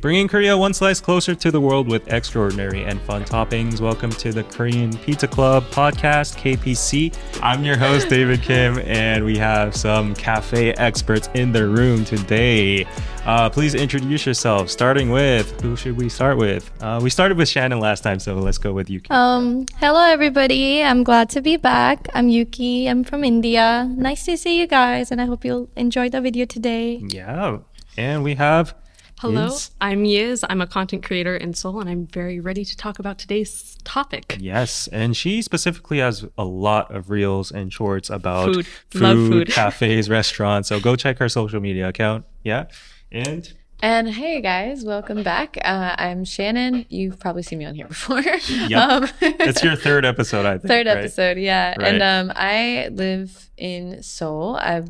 bringing Korea one slice closer to the world with extraordinary and fun toppings. Welcome to the Korean Pizza Club podcast, KPC. I'm your host, David Kim, and we have some cafe experts in the room today. Uh, please introduce yourself, starting with who should we start with? Uh, we started with Shannon last time, so let's go with Yuki. Um, hello everybody. I'm glad to be back. I'm Yuki. I'm from India. Nice to see you guys, and I hope you'll enjoy the video today. yeah, and we have. Hello, Yiz. I'm Yiz. I'm a content creator in Seoul, and I'm very ready to talk about today's topic. Yes, and she specifically has a lot of reels and shorts about Food. Love food. cafes, restaurants. So go check her social media account. Yeah, and And hey guys, welcome back. Uh, I'm Shannon. You've probably seen me on here before. Yep. Um, it's your third episode, I think. third right? episode, yeah. Right. And um, I live in Seoul. I've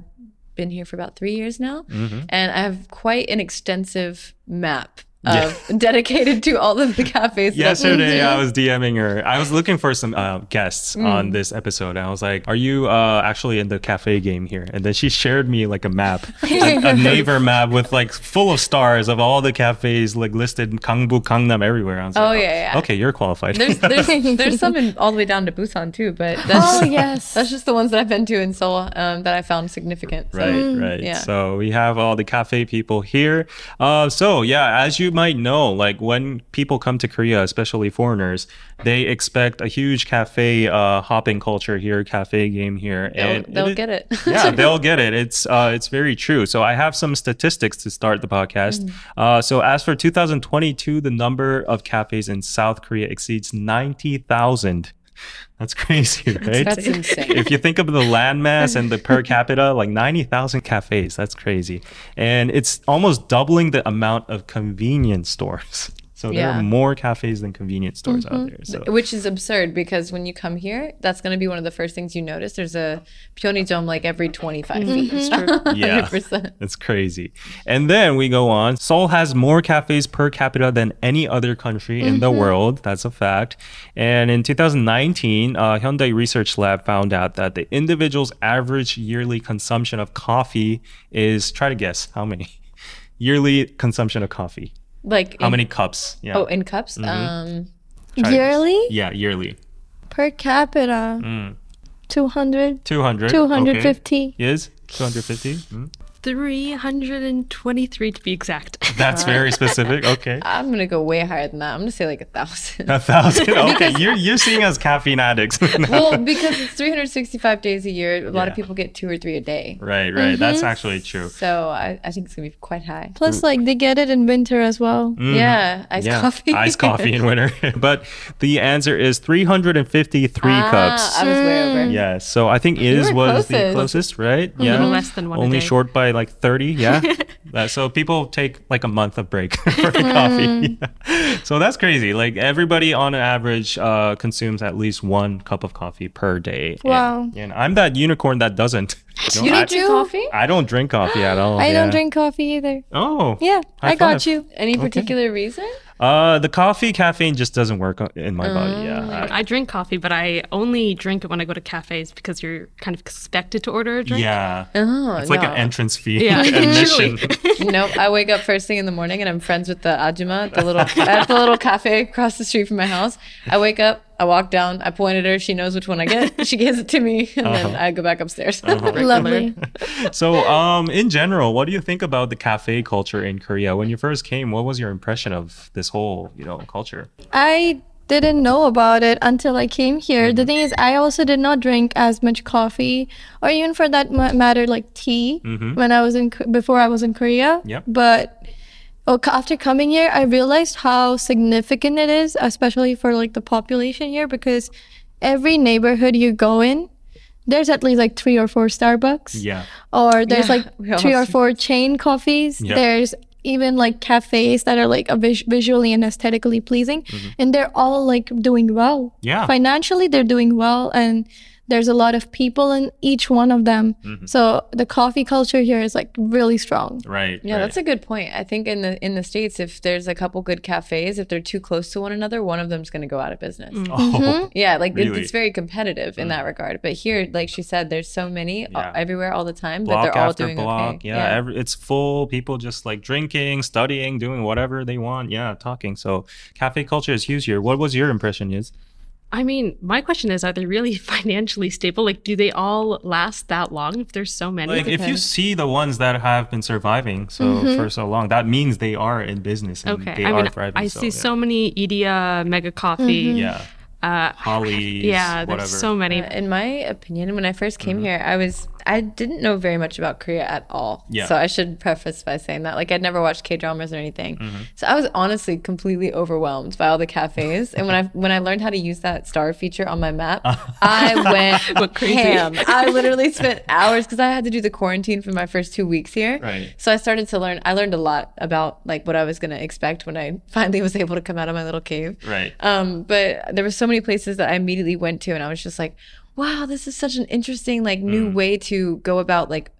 been here for about three years now, Mhm. and I have quite an extensive map Yeah. of dedicated to all of the cafes. that- Yesterday, I was DMing her. I was looking for some uh, guests Mm. on this episode. And I was like, "Are you uh, actually in the cafe game here?" And then she shared me like a map, a, a Naver map with like full of stars of all the cafes like listed in Gangbuk, Gangnam, everywhere. I was Oh, like, yeah, yeah. Okay, you're qualified. There's there's there's some in, all the way down to Busan too, but that's Oh just, yes. that's just the ones that I've been to in Seoul um, that I found significant. So. Right, right. yeah. So we have all the cafe people here. Uh, so yeah, as you might know, like when people come to Korea, especially foreigners, they expect a huge cafe uh, hopping culture here, cafe game here, They'll, and they'll it- get it. yeah, they'll get it. It's uh, it's very true. So I have some statistics to start the podcast. Mm. Uh, so as for 2022, the number of cafes in South Korea exceeds 90,000. That's crazy, right? That's insane. if you think of the landmass and the per capita, like 90,000 cafes, that's crazy. And it's almost doubling the amount of convenience stores. So there Yeah. are more cafes than convenience stores out mm-hmm. there. So Which is absurd because when you come here, that's going to be one of the first things you notice. There's a Pyeongtaek like every 25 mm-hmm. feet. Yeah. 100%. It's crazy. And then we go on. Seoul has more cafes per capita than any other country in the mm-hmm. world. That's a fact. And in 2019, uh, Hyundai Research Lab found out that the individual's average yearly consumption of coffee is, try to guess, how many? Yearly consumption of coffee. Like How in- many cups? Yeah. Oh, in cups. Um, Try to guess. Yearly Yeah, yearly. per capita, Mm. 200, 200. 250. Okay. Is 250? Mm. 323 to be exact. That's very specific. Okay. I'm going to go way higher than that. I'm going to say like a thousand. A thousand. Okay, you're you're seeing us caffeine addicts. well, because it's 365 days a year, a lot of people get two or three a day. right, right. That's actually true. So I, I think it's going to be quite high. Plus, like they get it in winter as well. Mhm. Yeah, iced yeah, coffee. iced coffee in winter. but the answer is 353 Ah, cups. I was way over. Yes, so I think You is were was the closest. closest, right? A little less than one a Only day. short by like 30, yeah. Uh, so people take like a month of break for coffee. so that's crazy. Like everybody on average uh, consumes at least one cup of coffee per day. And- Wow. And, I'm that unicorn that doesn't. know, You I, don't drink coffee? I don't drink coffee at all. I yeah. don't drink coffee either. Oh. Yeah, I got five. you. Any particular reason? Uh, the coffee caffeine just doesn't work in my body. Yeah. I- I drink coffee, but I only drink it when I go to cafes because you're kind of expected to order a drink. yeah. Oh, It's like an entrance fee. Yeah, admission. nope. I wake up first thing in the morning and I'm friends with the ajuma, the little at the little cafe across the street from my house. I wake up, I walk down, I point at her, she knows which one I get. She gives it to me, and then Uh-huh. I go back upstairs. Lovely. so, um, in general, what do you think about the cafe culture in Korea? When you first came, what was your impression of this whole, you know, culture? I didn't know about it until I came here. Mm-hmm. The thing is, I also did not drink as much coffee, or even for that matter, like tea Mhm. when I was in before I was in Korea. Yep. But c- after coming here, I realized how significant it is, especially for like the population here, because every neighborhood you go in, there's at least like three or four Starbucks Yeah. or there's Yeah, like three or four chain coffees. Yeah. There's even like cafes that are like a vis- visually and aesthetically pleasing, and they're all like doing well. Mm-hmm. Yeah. Financially, they're doing well, and there's a lot of people in each one of them. Mm-hmm. So the coffee culture here is like really strong. Right. Yeah, right. that's a good point. I think in the in the states, if there's a couple good cafes, if they're too close to one another, one of them's going to go out of business. Oh, Mm-hmm. Yeah, like it- Really? it's very competitive in that regard. But here, like she said, there's so many uh, Yeah. everywhere all the time that block they're all after doing block. okay. Yeah, Every, it's full. People just like drinking, studying, doing whatever they want. Yeah, talking. So cafe culture is huge here. What was your impression? Is I mean, my question is, are they really financially stable? Like, do they all last that long if there's so many? like if you see the ones that have been surviving so Mm-hmm. for so long, that means they are in business and okay, they I are mean, thriving. I so, see yeah. so many Ediya, Mega Coffee, Yeah, uh, Hollys. yeah, whatever. there's so many. Uh, in my opinion, when I first came Mm-hmm. here, I was I didn't know very much about Korea at all. Yeah. So I should preface by saying that like I'd never watched K dramas or anything. Mm-hmm. So I was honestly completely overwhelmed by all the cafes. and when I when I learned how to use that star feature on my map, I went crazy. ham. I literally spent hours because I had to do the quarantine for my first two weeks here. Right. So I started to learn. I learned a lot about like what I was gonna expect when I finally was able to come out of my little cave. Right. Um, but there were so many places that I immediately went to, and I was just like, "Wow, this is such an interesting, like, new way to go about like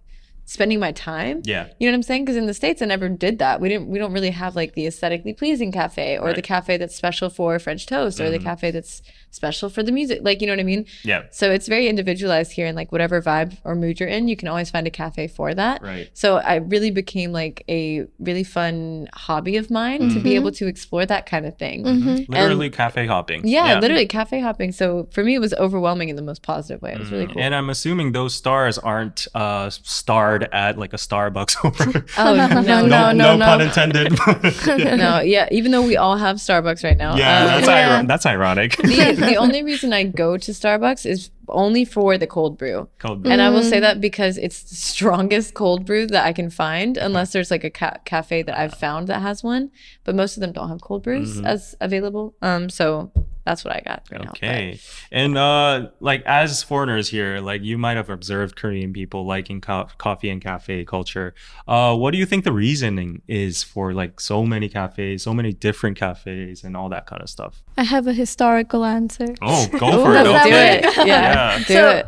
spending my time." Yeah. you know what I'm saying? Because in the states, I never did that. We didn't. We don't really have like the aesthetically pleasing cafe, or the Right. Mm-hmm. cafe that's special for French toast, or the cafe that's special for the music. Like, you know what I mean? Yeah. So it's very individualized here, and like whatever vibe or mood you're in, you can always find a cafe for that. Right. So I really became like a really fun hobby of mine to be able to explore that kind of thing. Literally cafe hopping. Yeah, literally cafe hopping. So for me, it was overwhelming in the most positive way. It was really cool. And I'm assuming those stars aren't uh, starred at like a Starbucks. Or oh no, No, no, no, no, no. pun intended. no, yeah. Even though we all have Starbucks right now, yeah, um, that's, Yeah. iro- that's ironic. the, the only reason I go to Starbucks is only for the cold brew. Cold And I will Mm. say that because it's the strongest cold brew that I can find, unless there's like a ca- cafe that I've found that has one. But most of them don't have cold brews Mm-hmm. as available. Um, so that's what I got right now. Okay. And uh like as foreigners here, like you might have observed Korean people liking co- coffee and cafe culture. Uh what do you think the reasoning is for like so many cafes, so many different cafes and all that kind of stuff? I have a historical answer. Oh, go for it. Does that do Okay. work? it. Yeah, Yeah. do So- it.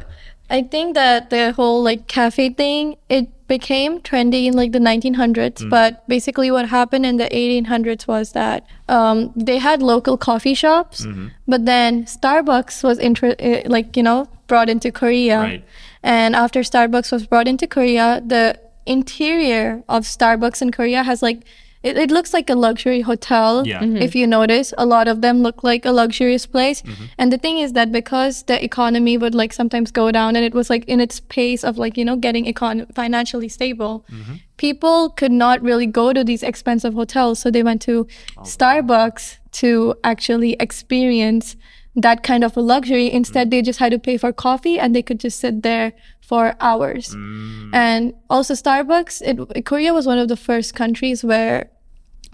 I think that the whole like cafe thing, it became trendy in like the 1900s. But basically, what happened in the 1800s was that um, they had local coffee shops, but then Starbucks was inter- uh, like you know brought into Korea, Right. and after Starbucks was brought into Korea, the interior of Starbucks in Korea has like. It, it looks like a luxury hotel. Yeah. Mhm. If you notice, a lot of them look like a luxurious place. Mm-hmm. And the thing is that because the economy would like sometimes go down and it was like in its pace of like, you know, getting econ- financially stable, mm-hmm. people could not really go to these expensive hotels. So they went to oh, Starbucks to actually experience that kind of a luxury. Instead, mm-hmm. they just had to pay for coffee and they could just sit there for hours. And also, Starbucks, it, Korea was one of the first countries where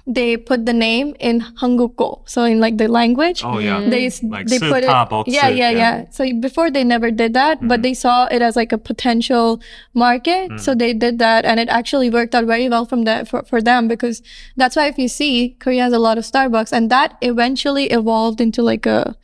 they put the name in Hangugeo, so in like the language. Oh yeah. They Like they put it. Yeah, yeah, yeah. yeah. So before they never did that, but they saw it as like a potential market, so they did that, and it actually worked out very well from that for, for them because that's why if you see Korea has a lot of Starbucks, and that eventually evolved into like a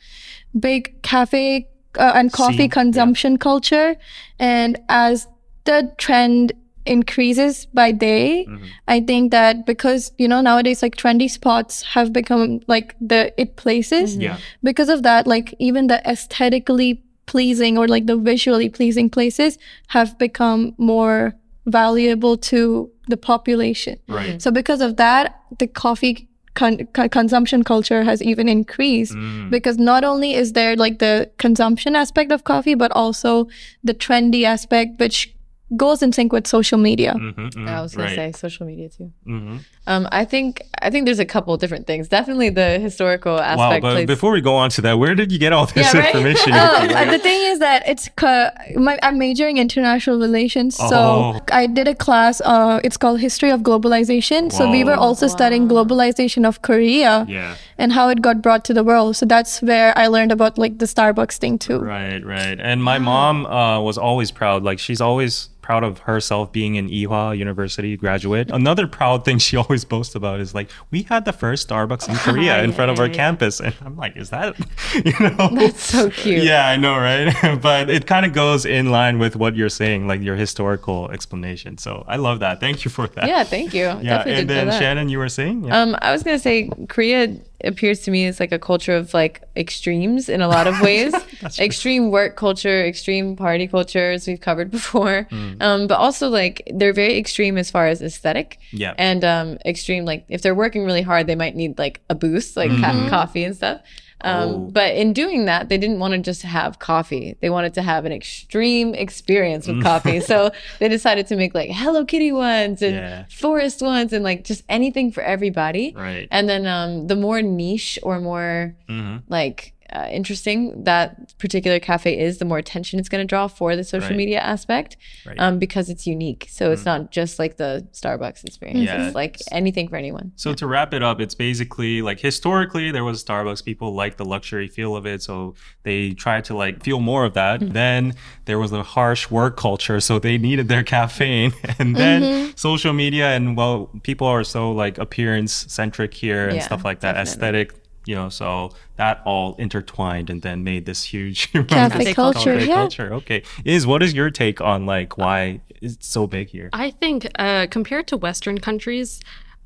big cafe uh, and coffee yeah. consumption culture, and as the trend increases by day Mm-hmm. i think that because you know nowadays like trendy spots have become like the it places Yeah. because of that like even the aesthetically pleasing or like the visually pleasing places have become more valuable to the population Right. so because of that the coffee con- con- consumption culture has even increased Mm. because not only is there like the consumption aspect of coffee but also the trendy aspect which goes in sync with social media Mhm, mhm, I was gonna right. say social media too. Mhm. Um, I think I think there's a couple of different things. Definitely the historical Wow, aspect. but plays- before we go on to that, where did you get all this Yeah, right? information? Oh, uh, the thing is that it's co- my, I'm majoring in international relations, Oh. so I did a class. Uh, it's called History of Globalization. So we were Whoa. also studying globalization of Korea yeah. and how it got brought to the world. So that's where I learned about like the Starbucks thing too. Right, right. And my mom uh, was always proud. Like she's always proud of herself being an Ewha University graduate. Another proud thing she always boasts about is like, we had the first Starbucks in Korea in front of our campus. And I'm like, is that, you know? That's so cute. Yeah, I know, right? but it kind of goes in line with what you're saying, like your historical explanation. So I love that. Thank you for that. Yeah, thank you. Yeah. Definitely And then. Shannon, you were saying? Yeah. Um, I was gonna say Korea appears to me as like a culture of like extremes in a lot of ways. extreme work culture, extreme party culture, as we've covered before. Mm. Um, but also like they're very extreme as far as aesthetic. Yeah. And um, extreme like if they're working really hard, they might need like a boost, like ca- coffee and stuff. Um, Oh. But in doing that, they didn't want to just have coffee. They wanted to have an extreme experience with coffee. So they decided to make like Hello Kitty ones and Yeah. forest ones and like just anything for everybody. Right. And then um, the more niche or more Mhm. like uh, interesting that particular cafe is, the more attention it's going to draw for the social Right. media aspect, Right. um, because it's unique. So it's not just like the Starbucks experience. Yeah. It's like anything for anyone. So to wrap it up, it's basically like historically there was Starbucks. People liked the luxury feel of it, so they tried to like feel more of that. Mm-hmm. Then there was a harsh work culture, so they needed their caffeine. And then Mm-hmm. social media and well, people are so like appearance centric here and Yeah, stuff like that, definitely. aesthetic. You know, so that all intertwined and then made this huge Cafe Cafe culture, cafe yeah. culture. Okay, is what is your take on like why it's so big here? I think uh, compared to Western countries,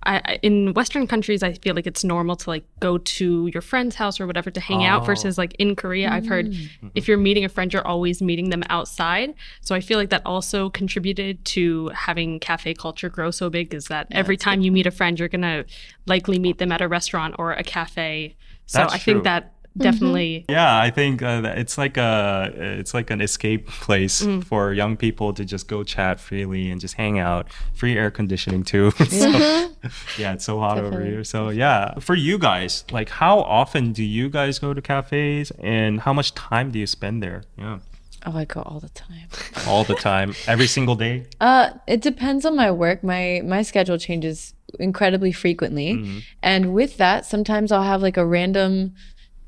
I, in Western countries, I feel like it's normal to like go to your friend's house or whatever to hang out. Oh. Versus like in Korea, I've heard Mm-hmm. if you're meeting a friend, you're always meeting them outside. So I feel like that also contributed to having cafe culture grow so big. Is that every time you meet a friend, you're gonna likely meet them at a restaurant or a cafe. So That's I true. think that definitely. Yeah, I think uh, it's like a it's like an escape place Mm. for young people to just go chat freely and just hang out. Free air conditioning too. so, yeah, it's so hot over here. So yeah, for you guys, like how often do you guys go to cafes and how much time do you spend there? Yeah, Oh, I go all the time. all the time, every single day. Uh, it depends on my work. My my schedule changes incredibly frequently, Mm-hmm. and with that, sometimes I'll have like a random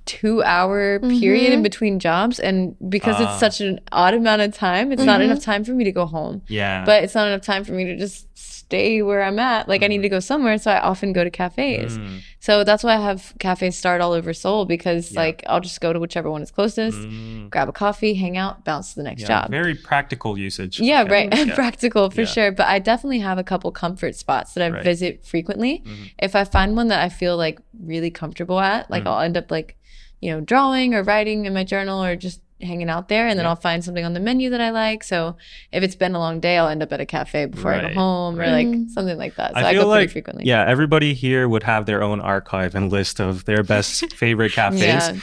two hour period in between jobs, and because Ah. it's such an odd amount of time, it's not enough time for me to go home. Yeah, But it's not enough time for me to just stay where I'm at. Like I need to go somewhere, so I often go to cafes. Mm. So that's why I have cafes start all over Seoul because like I'll just go to whichever one is closest, Mm. grab a coffee, hang out, bounce to the next yeah, job. very practical usage. of Yeah, right. Yeah. Practical for Yeah. sure. But I definitely have a couple comfort spots that I Right. Mm-hmm. visit frequently. If I find one that I feel like really comfortable at, like Mm. I'll end up like, you know, drawing or writing in my journal or just hanging out there and then Yeah. I'll find something on the menu that I like. So if it's been a long day, I'll end up at a cafe before I go home or like Mm. something like that. So I I, feel go pretty like frequently. yeah, everybody here would have their own archive and list of their best favorite cafes.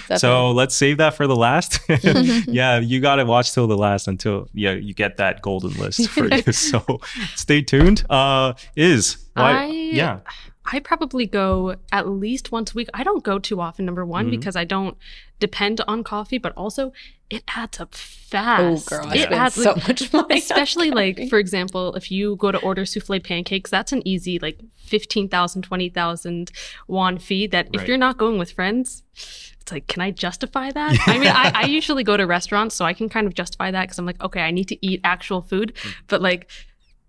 Yeah, so let's save that for the last. yeah, you got to watch till the last until yeah you get that golden list for you. So stay tuned. Uh, is why? I- yeah, I probably go at least once a week. I don't go too often, number one, Mhm. because I don't depend on coffee, but also it adds up fast. Oh fast. girl, it adds so like, much money. especially like for example if you go to order souffle pancakes that's an easy like 15,000 20,000 won fee that if Right. you're not going with friends it's like can I justify that I mean I, I usually go to restaurants so I can kind of justify that because I'm like okay I need to eat actual food Mm. but like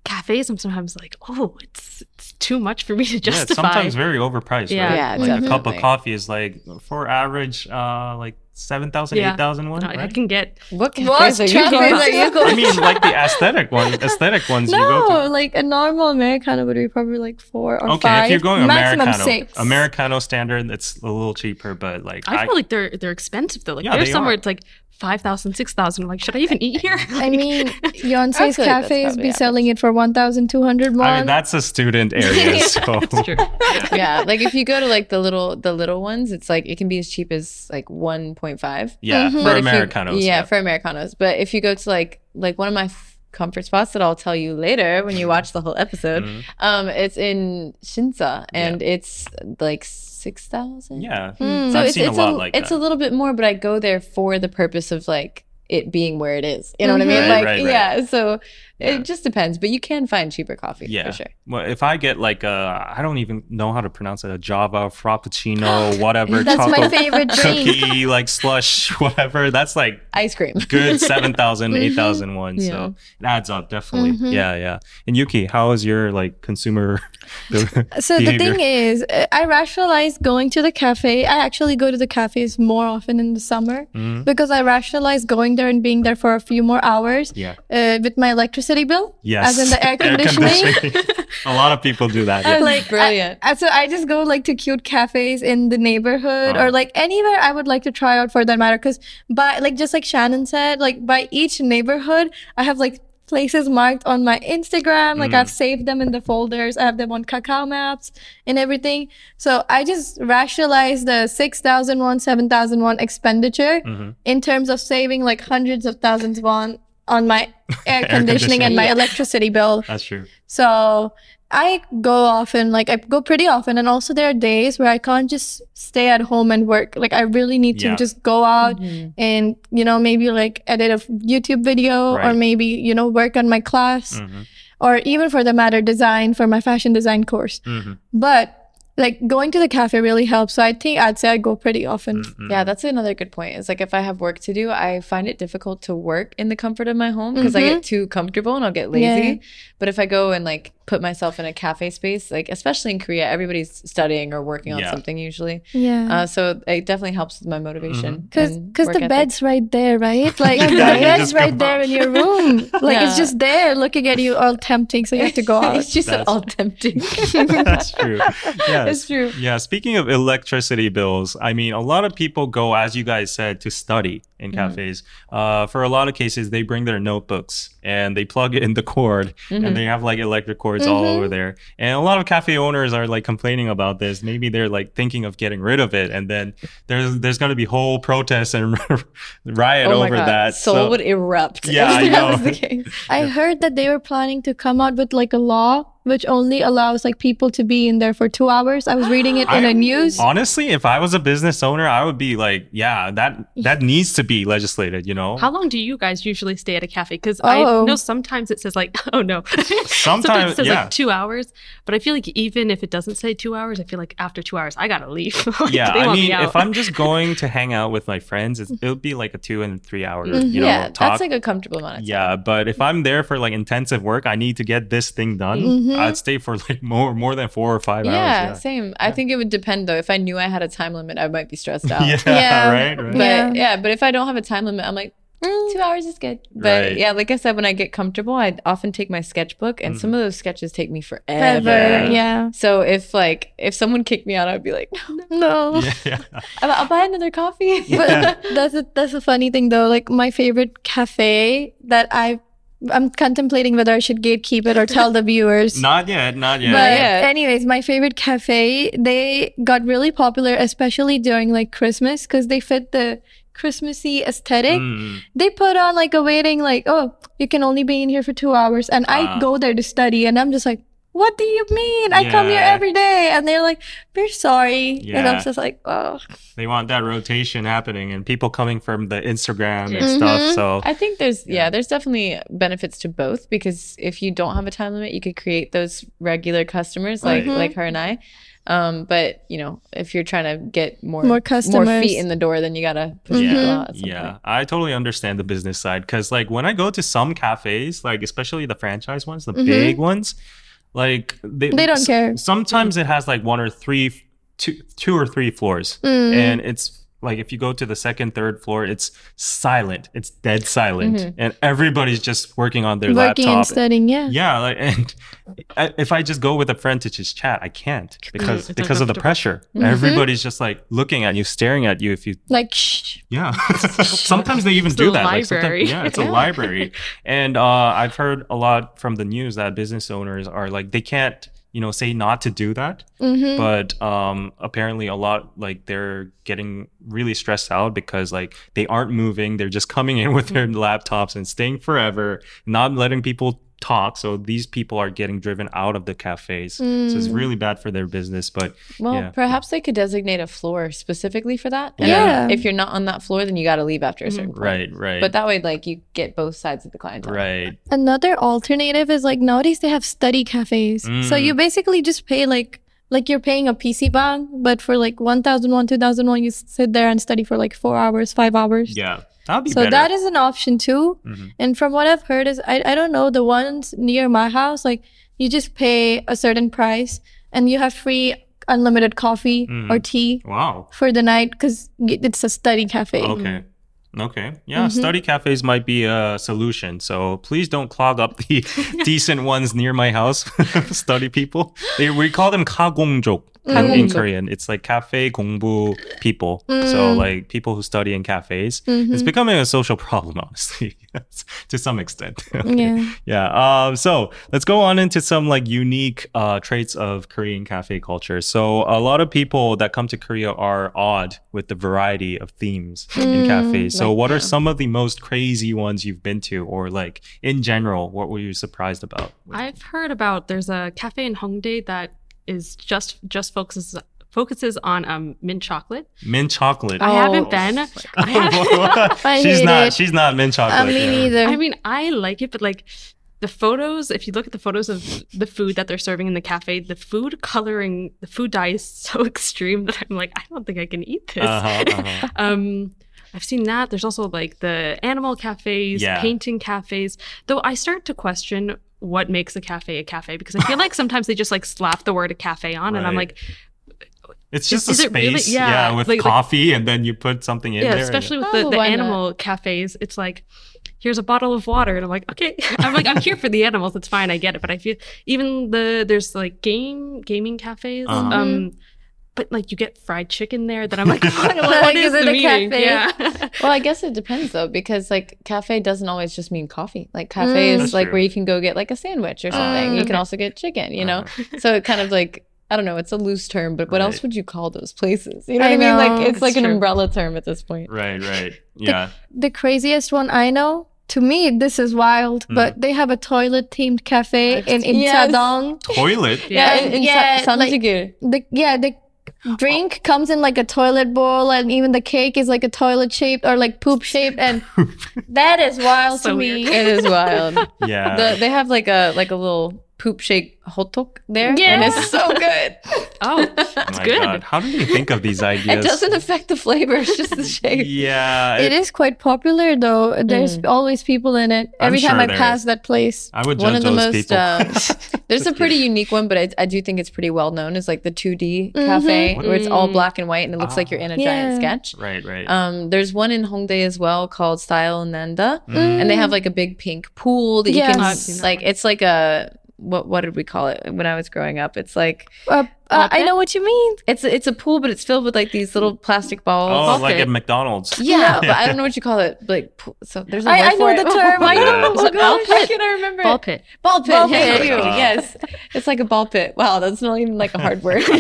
cafes I'm sometimes like oh it's it's too much for me to yeah, justify it's sometimes very overpriced. Yeah. right? Yeah, like a cup of coffee is like for average, uh, like seven thousand, Yeah. eight thousand one. I, I right? can get what What cafes are you cafes going are to? you going I mean, like the aesthetic ones, aesthetic ones you go to. No, like a normal Americano would be probably like four or Okay, five. if you're going maximum Americano, six. Americano standard, it's a little cheaper, but like I feel like they're they're expensive though like Yeah, there's somewhere are. it's like 5,000 6,000 like should I even eat here I mean, I Yonsei's feel like that's cafes probably be selling it for one thousand two hundred won. I mean, that's a student area, so It's true. yeah, like if you go to like the little the little ones, it's like it can be as cheap as like 1.5. yeah, Mhm. for if you- Americanos. yeah, for Americanos. But if you go to like like one of my f- comfort spots that I'll tell you later when you watch the whole episode, Mhm. um, it's in Shinsa and it's like six thousand. yeah. Hmm. So I've it's seen a it's lot a like it's that. a little bit more, but I go there for the purpose of like it being where it is. You know what I Mhm. mean? Right, like, right, right. yeah. So Yeah. it just depends, but you can find cheaper coffee Yeah. for sure. Well, if I get like a, I don't even know how to pronounce it, a Java Frappuccino, whatever, That's my chocolate favorite drink. cookie, like slush, whatever. That's like Ice cream. good 7,000, Mhm. 8,000 one. Yeah. So it adds up, definitely. Mhm. Yeah, yeah. And Yuki, how is your like consumer So the thing is, uh, I rationalize going to the cafe. I actually go to the cafes more often in the summer Mhm. because I rationalize going there and being there for a few more hours Yeah. uh, with my electricity bill. Yes. As in the air conditioning. conditioning. a lot of people do that. Yeah. like brilliant. I, so I just go like to cute cafes in the neighborhood Oh. or like anywhere I would like to try out for that matter. Because by like just like Shannon said, like by each neighborhood, I have like places marked on my Instagram. Like Mm. I've saved them in the folders. I have them on Kakao Maps and everything. So I just rationalize the six thousand won, seven thousand won expenditure Mhm. in terms of saving like hundreds of thousands won on my air, Air conditioning and my conditioning. electricity bill. That's true. So I go often, like I go pretty often, and also there are days where I can't just stay at home and work. Like I really need to Yeah. just go out Mhm. and you know maybe like edit a YouTube video or maybe you know work on my class Mhm. or even for the matter design for my fashion design course. Mhm. But like going to the cafe really helps. So I think I'd say I go pretty often. Mhm. Yeah, that's another good point. It's like if I have work to do, I find it difficult to work in the comfort of my home because I get too comfortable and I'll get lazy. Mm-hmm. Yeah. But if I go and like put myself in a cafe space, like especially in Korea, everybody's studying or working on Yeah. something usually. Yeah. Uh, so it definitely helps with my motivation. Cause, and cause the ethic. bed's right there, right? Like Yeah, the bed's right there out. in your room. Like it's just there, looking at you, all tempting. So you have to go out. it's just That's- all tempting. That's true. Yes. It's true. Yeah, speaking of electricity bills, I mean, a lot of people go, as you guys said, to study in mm-hmm. cafes. Uh, for a lot of cases, they bring their notebooks and they plug it in the cord, and mm-hmm. they have like electric cords all over mm-hmm. there. And a lot of cafe owners are like complaining about this. Maybe they're like thinking of getting rid of it, and then there's there's going to be whole protests and riot oh over god, that. Seoul So- would erupt. Yeah, if I know. was the case. I heard that they were planning to come out with like a law which only allows like people to be in there for two hours. I was reading it in I- a news. Honestly, if I was a business owner, I would be like, yeah, that that needs to be legislated. You know, How long do you guys usually stay at a cafe? Because Oh. I know sometimes it says like, oh no, Sometimes, it says yeah. like two hours. But I feel like even if it doesn't say two hours, I feel like after two hours, I gotta leave. Like, yeah, they I want mean, me out. if I'm just going to hang out with my friends, it'll be like a two and three hour, Mhm. you know, yeah, talk. that's like a comfortable amount of time. yeah, but if I'm there for like intensive work, I need to get this thing done. Mhm. I'd stay for like more more than four or five Yeah, hours. Yeah, same. I think it would depend though. If I knew I had a time limit, I might be stressed out. yeah, Yeah. right, right. But Yeah. yeah. but if I don't have a time limit, I'm like, "Mm, two hours is good. But Right. yeah, like I said, when I get comfortable, I often take my sketchbook, and Mm. some of those sketches take me forever. Ever. Yeah. Yeah. So if like if someone kicked me out, I'd be like, no, No. yeah, yeah. I'll, I'll buy another coffee. But that's a, that's a funny thing though. Like my favorite cafe that I I'm contemplating whether I should gatekeep it or tell the viewers. Not yet, not yet. But Yeah. anyways, my favorite cafe, they got really popular, especially during like Christmas, because they fit the Christmassy aesthetic. Mm. They put on like a waiting, like, oh, you can only be in here for two hours. And Ah. I go there to study, and I'm just like, what do you mean? I come here every day. And they're like, we're sorry. And I'm just like, oh. They want that rotation happening and people coming from the Instagram and Yeah. stuff. So I think there's Yeah. yeah. there's definitely benefits to both because if you don't have a time limit, you could create those regular customers like Right. like her and I. Um, but you know, if you're trying to get more More customers, more feet in the door, then you gotta push Mhm. people out. At some yeah, point. I totally understand the business side because, like, when I go to some cafes, like especially the franchise ones, the Mhm. big ones, like they They don't s- care. Sometimes it has like one or three, two, two or three floors, Mm. and it's like if you go to the second, third floor, it's silent. It's dead silent, Mhm. and everybody's just working on their Working and laptop. studying, yeah. Yeah, like, and I- if I just go with a friend to just chat, I can't because it's because of the uncomfortable. pressure. Mhm. Everybody's just like looking at you, staring at you. If you Like, shh. yeah. sometimes they even It's do a that. Like, sometimes- library. yeah, it's a library. And uh, I've heard a lot from the news that business owners are like they can't, you know, say not to do that. Mm-hmm. But um, apparently, a lot like they're getting really stressed out because like they aren't moving. They're just coming in with their laptops and staying forever, not letting people talk. So these people are getting driven out of the cafes. So it's really bad for their business. But Well, yeah. perhaps they could designate a floor specifically for that. And Yeah. if you're not on that floor, then you got to leave after a certain point. right, right. But that way, like, you get both sides of the clientele. right. Another alternative is like nowadays they have study cafes. So Mm. you basically just pay like like you're paying a PC bang, but for like one thousand one, two thousand one, you sit there and study for like four hours, five hours. Yeah That'd be So better. that is an option too. Mhm. And from what I've heard is I, I don't know, the ones near my house, like you just pay a certain price and you have free unlimited coffee Mhm. or tea Wow. for the night because it's a study cafe. Okay. Okay. Yeah, study cafes might be a solution. So please don't clog up the decent ones near my house. study people. They, we call them 가공족 Mm. in Korean. It's like cafe gongbu people. Mm. So like people who study in cafes. Mm-hmm. It's becoming a social problem, honestly, to some extent. yeah. Yeah. Um, so let's go on into some like unique uh, traits of Korean cafe culture. So a lot of people that come to Korea are odd with the variety of themes mm, in cafes. So like what are some of the most crazy ones you've been to, or like in general, what were you surprised about? I've heard about there's a cafe in Hongdae that is just just focuses focuses on um mint chocolate. Mint chocolate. I Oh. haven't been. I have, I she's hate not. it. She's not mint chocolate. Uh, me yeah. neither. I mean, I like it, but like the photos, if you look at the photos of the food that they're serving in the cafe, the food coloring, the food dye is so extreme that I'm like, I don't think I can eat this. Uh-huh, uh-huh. Um, I've seen that. There's also like the animal cafes, Yeah. painting cafes. Though I start to question what makes a cafe a cafe because I feel like sometimes they just like slap the word a cafe on, and I'm like, It's just is a it really- space, yeah, yeah, with like- like- coffee, and then you put something in yeah, there. especially with Oh, the, the why not? animal cafes, it's like. Here's a bottle of water, and I'm like, okay. I'm like, I'm here for the animals. It's fine, I get it. But I feel even the there's like game gaming cafes, Uh-huh. um, but like you get fried chicken there. That I'm like, what, what Like, is is it a meaning? cafe? Yeah. Well, I guess it depends though, because like cafe doesn't always just mean coffee. Like cafe Mm. is That's like true. where you can go get like a sandwich or something. you can also get chicken, you know? Uh-huh. So it kind of like, I don't know, it's a loose term, but what else would you call those places? You know I what I mean? know. Like it's It's like an umbrella term at this point. Right, right. Yeah. the craziest one I know, to me, this is wild, Mm. but they have a toilet themed cafe in, in Yes. Tadong. Toilet. Yeah. in, in Yeah, Sa- like- The, yeah, the drink comes in like a toilet bowl, and even the cake is like a toilet shaped or like poop shaped, and that is wild So to weird. me. it is wild. Yeah. the, they have like a like a little poop shake hotteok there, and Yeah. it's so good. Oh, Oh that's my good. God. How do you think of these ideas? It doesn't affect the flavor; it's just the shape. Yeah. It is quite popular though. There's Mm. always people in it. I'm Every time sure I pass is. that place. I would One of the those most, people. uh, There's a pretty unique one, but I, I do think it's pretty well known. Is like the 2D Mhm. cafe What- where it's all Mm. black and white and it looks like you're in a giant sketch. right, right. Um, there's one in Hongdae as well called Style Nanda, Mm. and they have like a big pink pool that you can I've seen that like. It's like a what what did we call it when I was growing up? It's like Uh, uh, I know what you mean. it's it's a pool, but it's filled with like these little plastic balls. oh, ball like at McDonald's. Yeah, but I don't know what you call it. Like, pool- so there's a I- word I for know it. the term. I know. Oh Is my it ball gosh, Why pit? can't I remember? Ball pit. Ball pit. Ball Thank pit. you. Uh. yes, it's like a ball pit. Wow, that's not even like a hard word.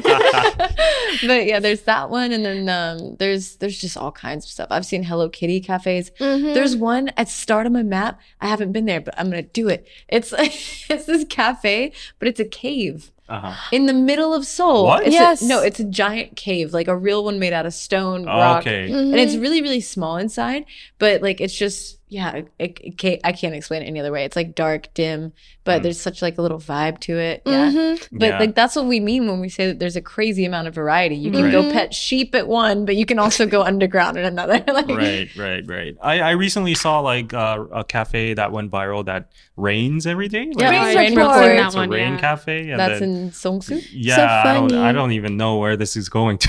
but yeah, there's that one, and then um, there's there's just all kinds of stuff. I've seen Hello Kitty cafes. Mhm. There's one at the start of my map. I haven't been there, but I'm gonna do it. It's it's this cafe, but it's a cave Uh-huh. in the middle of Seoul. What? It's a- Yes. no, it's a giant cave, like a real one made out of stone, Oh, rock, okay. Mhm. and it's really really small inside but like it's just yeah it, it can't, i can't explain it any other way it's like dark dim but Mm. there's such like a little vibe to it yeah Mhm. but Yeah. like that's what we mean when we say that there's a crazy amount of variety you can go pet sheep at one but you can also go underground at another like right, right, right. I, I recently saw like uh, a cafe that went viral that rains every day. Like, Yeah, it's- Rain it's report. That It's a one, rain yeah. cafe. And that's then, in Seongsu yeah, I, don't. I don't even know where this is going to.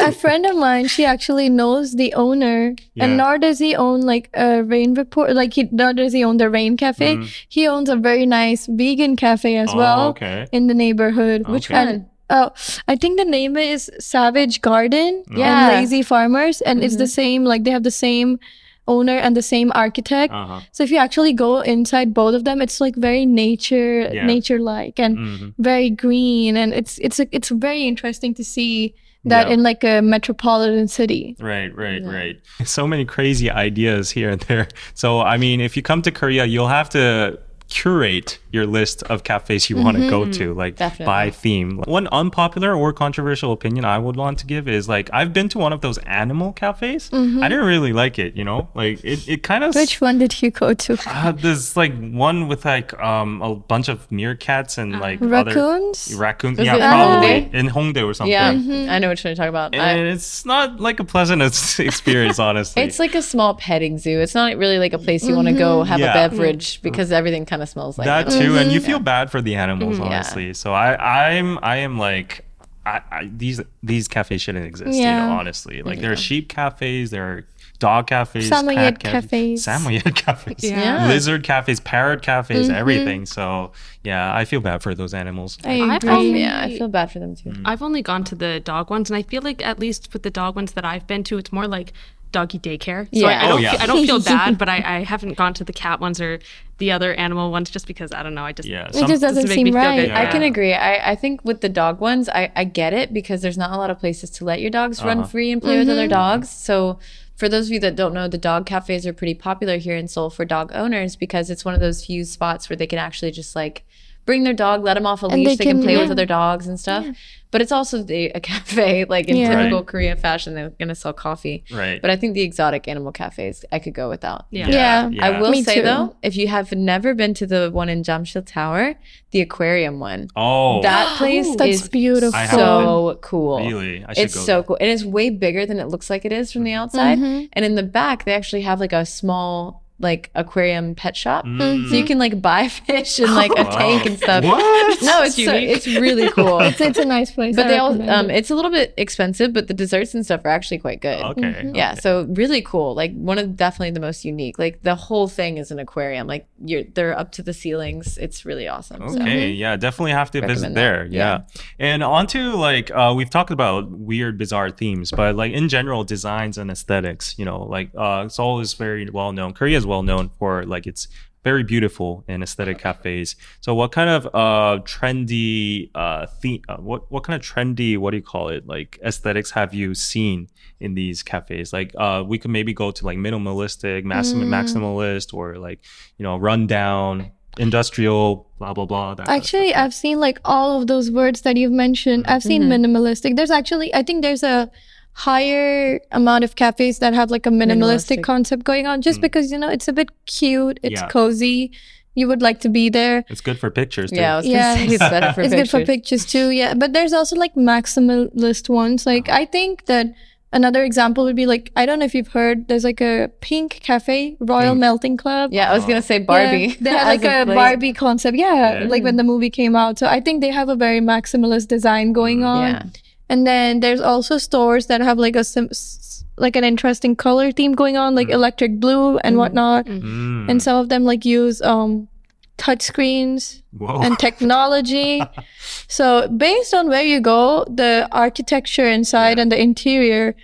a friend of mine, she actually knows the owner, Yeah. and nor does he own like a rain report. Like he nor does he own the rain cafe. Mhm. He owns a very nice vegan cafe as Oh, well okay. in the neighborhood. Which And- one? Oh, I think the name is Savage Garden Yeah. and Lazy Farmers, and it's the Mhm. same. Like they have the same owner and the same architect. Uh-huh. So if you actually go inside both of them, it's like very nature Yeah. nature like and Mhm. very green, and it's it's a, it's very interesting to see that Yeah. in like a metropolitan city. Right, right, Yeah. right. So many crazy ideas here and there. So, I mean, if you come to Korea, you'll have to curate your list of cafes you want to go to, like Definitely. by theme. One unpopular or controversial opinion I would want to give is like I've been to one of those animal cafes. I didn't really like it, you know, like it, it kind of Which one did you go to? uh, there's like one with like um a bunch of meerkats and like Raccoons? Other, raccoons, Was yeah, probably Hongdae? in Hongdae or something. Yeah, Mm-hmm. I know what you're talking about. and I, it's not like a pleasant experience, honestly. it's like a small petting zoo. It's not really like a place you want to go have Yeah. a beverage because everything kind of smells like that it. too, and you mm-hmm. feel bad for the mm-hmm. animals, Yeah. honestly. So I, I'm, I am like, I, I these these cafes shouldn't exist. You know, honestly, like there are sheep cafes, there are dog cafes, Samoyed cat cafes. Samoyed cafes, Yeah. lizard cafes, parrot cafes, mm-hmm. everything. So yeah, I feel bad for those animals. I I've agree. only- Yeah, I feel bad for them too. Mm. I've only gone to the dog ones, and I feel like at least with the dog ones that I've been to, it's more like doggy daycare. So Yeah. I, I Oh, don't yeah. feel, I don't feel bad, but I, I haven't gone to the cat ones or the other animal ones just because I don't know. I just Yeah, It just doesn't make seem right. Yeah. I can agree. I, I think with the dog ones, I, I get it because there's not a lot of places to let your dogs run Uh-huh. free and play with other dogs. So for those of you that don't know, the dog cafes are pretty popular here in Seoul for dog owners because it's one of those few spots where they can actually just like bring their dog, let them off a And leash, they they, can, can- play with other dogs and stuff. But it's also the, a cafe, like in Yeah. typical Right. Korean fashion, they're gonna sell coffee. right. But I think the exotic animal cafes I could go without. yeah. Yeah. I will Me say too. though, if you have never been to the one in Jamshil Tower, the aquarium one, Oh, that place That's is beautiful. So cool. really? I should It's go so there. cool. And it's way bigger than it looks like it is from the outside. Mhm. And in the back, they actually have like a small like aquarium pet shop. Mm. So you can like buy fish and like a Wow. tank and stuff. What? No, it's so, it's really cool. It's, it's a nice place. but I they all um it. it's a little bit expensive, but the desserts and stuff are actually quite good. Okay. Yeah, okay. so really cool. Like one of definitely the most unique. Like the whole thing is an aquarium. Like you're they're up to the ceilings. It's really awesome. So. Okay, yeah, definitely have to visit there. that. Yeah. And onto like uh we've talked about weird bizarre themes, but like in general designs and aesthetics, you know, like uh Seoul is very well known. Korea is well known for like it's very beautiful and aesthetic cafes. So what kind of uh trendy uh theme uh, what what kind of trendy what do you call it? Like aesthetics have you seen in these cafes? Like uh we could maybe go to like minimalistic, maxim- Mm. maximalist or like, you know, rundown industrial, blah blah blah. That Actually. I've seen like all of those words that you've mentioned. I've seen Mhm. minimalistic. There's actually, I think there's a higher amount of cafes that have like a minimalistic, Minimalistic. concept going on just Mm. because, you know, it's a bit cute, it's Yeah. cozy. You would like to be there. it's good for pictures. Too. Yeah, I was Yeah. say it's better for it's pictures. good for pictures too, yeah. But there's also like maximalist ones. Like, I think that another example would be like, I don't know if you've heard, there's like a pink cafe, Royal Pink. Melting Club. Yeah, I was gonna say Yeah, Barbie. they have as like a place. Barbie concept. Yeah, Yeah. like when the movie came out. So I think they have a very maximalist design going Mm, on. Yeah. And then there's also stores that have like a sim- like an interesting color theme going on, like Mm. electric blue and Mhm. whatnot. Mm. And some of them like use um touch screens Whoa. and technology. so based on where you go, the architecture inside Yeah. and the interior,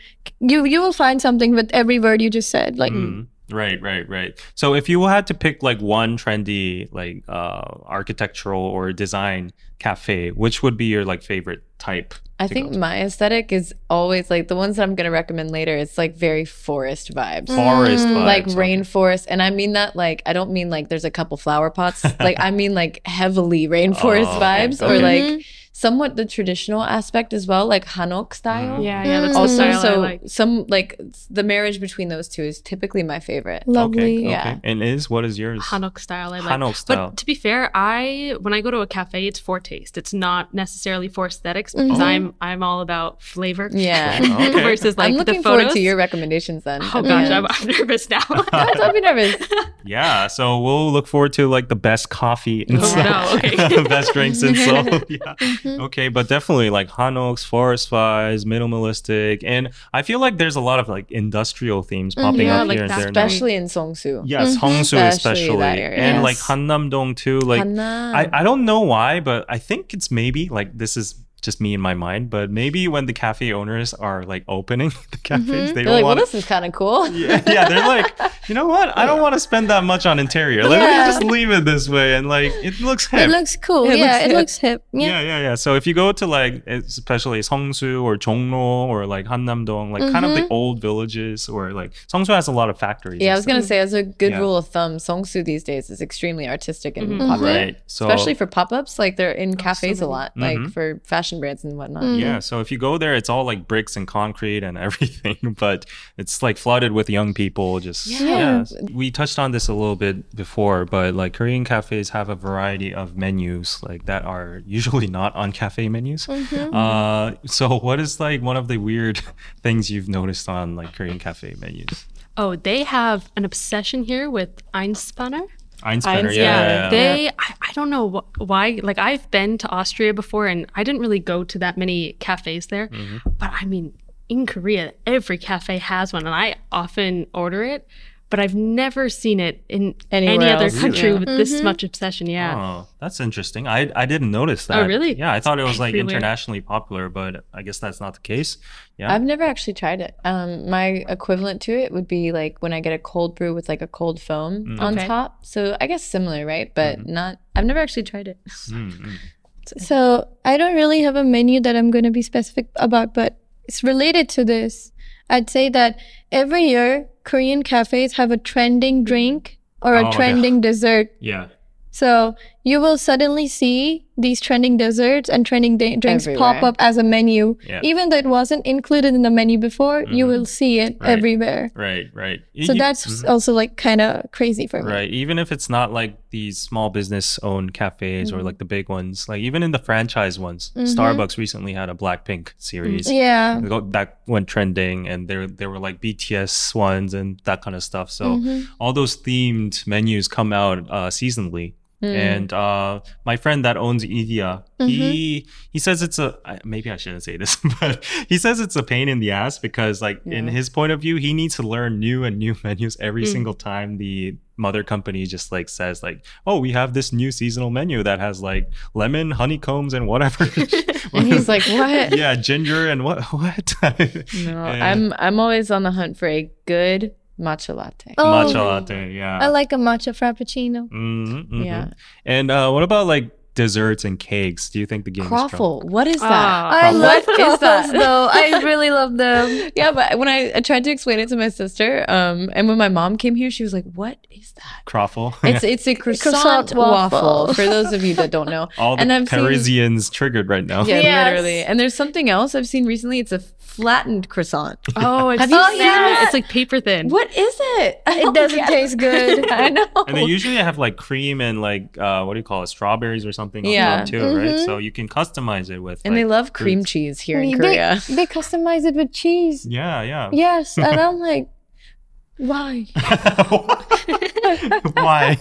you you will find something with every word you just said. Like Mm. Right, right, right. So if you had to pick like one trendy like uh architectural or design cafe, which would be your like favorite type? I think my aesthetic is always like the ones that I'm gonna recommend later. It's like very forest vibes. forest Mm. vibes. like okay. rainforest and i mean that like i don't mean like there's a couple flower pots like i mean like heavily rainforest Oh, okay. vibes or Okay. like somewhat the traditional aspect as well like hanok style Mhm. Yeah, yeah, that's the also style I so like. some like the marriage between those two is typically my favorite lovely. Okay, Yeah. okay. And is what is yours? Hanok style I like. Hanok style. But to be fair, I when I go to a cafe, it's for taste. It's not necessarily for aesthetics because Mhm. I'm I'm all about flavor. yeah Okay. Versus like i'm looking the forward to your recommendations then Oh at the gosh. I'm, I'm nervous now. No, don't be nervous Yeah, so we'll look forward to like the best coffee and Oh, Seoul. no, okay. best drinks and Seoul. yeah. Mhm. Okay, but definitely like Hanoks, forest vibes, minimalistic, and I feel like there's a lot of like industrial themes popping Yeah, up like here and that there. now. especially in Seongsu Yes, Mhm. Hongsu Especially especially, that area. and like Yes. Hannam-dong too. Like Hanna. I, I don't know why, but I think it's maybe like this is just me in my mind, but maybe when the cafe owners are like opening the cafes, Mhm. they They're don't like well this is kind of cool yeah, yeah, they're like you know what? I don't want to spend that much on interior. Let me Yeah. just leave it this way, and like it looks hip. It looks cool. It yeah, looks it hip. looks hip. Yeah. yeah, yeah, yeah. So if you go to like, especially Seongsu or Jongno or like Hannamdong, like kind of the old villages, or like Seongsu has a lot of factories. Yeah, I was gonna say as a good Yeah. rule of thumb, Seongsu these days is extremely artistic and Mm-hmm. popular. Right. So Especially for pop-ups, like they're in cafes a lot, like Mhm. for fashion brands and whatnot. Mm. Yeah, so if you go there, it's all like bricks and concrete and everything, but it's like flooded with young people. Just Yeah. we touched on this a little bit before, but like Korean cafes have a variety of menus like that are usually not on cafe menus. Mm-hmm. Uh, so what is like one of the weird things you've noticed on like Korean cafe menus? Oh, they have an obsession here with Einspanner. Einspanner, Eins- yeah, Yeah, yeah, yeah. they. I, I don't know wh- why. Like I've been to Austria before, and I didn't really go to that many cafes there. Mm-hmm. But I mean, in Korea, every cafe has one, and I often order it. But I've never seen it in Anywhere any other else, country yeah. with this much obsession. Yeah. Oh, that's interesting. I I didn't notice that. Oh, really? Yeah, I thought it was like Everywhere. internationally popular, but I guess that's not the case. Yeah. I've never actually tried it. Um, my equivalent to it would be like when I get a cold brew with like a cold foam Mm. on Okay. top. So I guess similar, right? But Mm-hmm. not. I've never actually tried it. Mm, mm. So I don't really have a menu that I'm going to be specific about, but it's related to this. I'd say that every year Korean cafes have a trending drink or Oh, a yeah. trending dessert. Yeah. So you will suddenly see these trending desserts and trending da- drinks pop up as a menu. Yeah. Even though it wasn't included in the menu before, you Mhm. will see it Right. everywhere. Right, right. So You- that's Mhm. also like kind of crazy for me. right. Even if it's not like these small business owned cafes Mm-hmm. or like the big ones, like even in the franchise ones, Starbucks recently had a Blackpink series. Yeah. They go- That went trending, and there there were like BTS ones and that kind of stuff. So Mm-hmm. all those themed menus come out uh, seasonally. Hmm. And uh, my friend that owns Ediya, Mm-hmm. he he says it's a maybe I shouldn't say this, but he says it's a pain in the ass because like in his point of view, he needs to learn new and new menus every Mm. single time the mother company just like says like, oh, we have this new seasonal menu that has like lemon, honeycombs, and whatever. And he's like, "What?" yeah, ginger and what what? No, And I'm I'm always on the hunt for a good matcha latte. Oh, matcha latte. Yeah. I like a matcha frappuccino. Mhm, mhm. Yeah. And uh, what about like desserts and cakes? Do you think the game is strong? Croffle. What is that? Ah. I love that? croffles though. I really love them. yeah, but when I, I tried to explain it to my sister, um, and when my mom came here, she was like, "What is that?" Croffle. It's it's a croissant, Croissant waffle. waffle. For those of you that don't know, All the and I've seen- Parisians triggered right now. yeah, Yes. literally. And there's something else I've seen recently. It's a flattened croissant. Oh, I've Have seen you that. seen that? It's like paper thin. What is it? I It doesn't taste good. I know. And they usually have like cream and like uh, what do you call it, strawberries or something Yeah. on top too, right? Mhm. So you can customize it with. and they like, love cream fruits. cheese here in They- Korea. They customize it with cheese. Yeah, yeah. Yes, and I'm like, why? Why?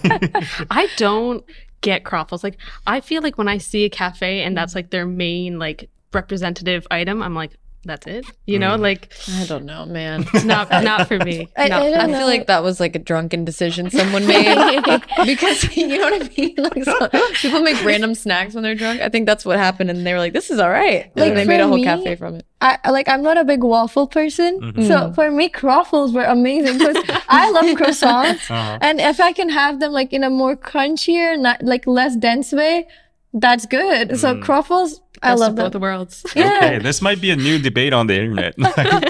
I don't get croffles. Like I feel like when I see a cafe and that's like their main like representative item, I'm like, that's it. You know, Mm. like I don't know, man. it's not not for me. I- Not I for I feel like that was like a drunken decision someone made because you know what I mean. Like so, people make random snacks when they're drunk. I think that's what happened, and they were like, "This is all right." Like, and they made a whole me, cafe from it. I I- like I'm not a big waffle person, Mhm. so for me croffles were amazing because I love croissants, Uh-huh. and if I can have them like in a more crunchier, not like less dense way, that's good. So Mm. croffles, I love of both them. worlds. Yeah. Okay, this might be a new debate on the internet.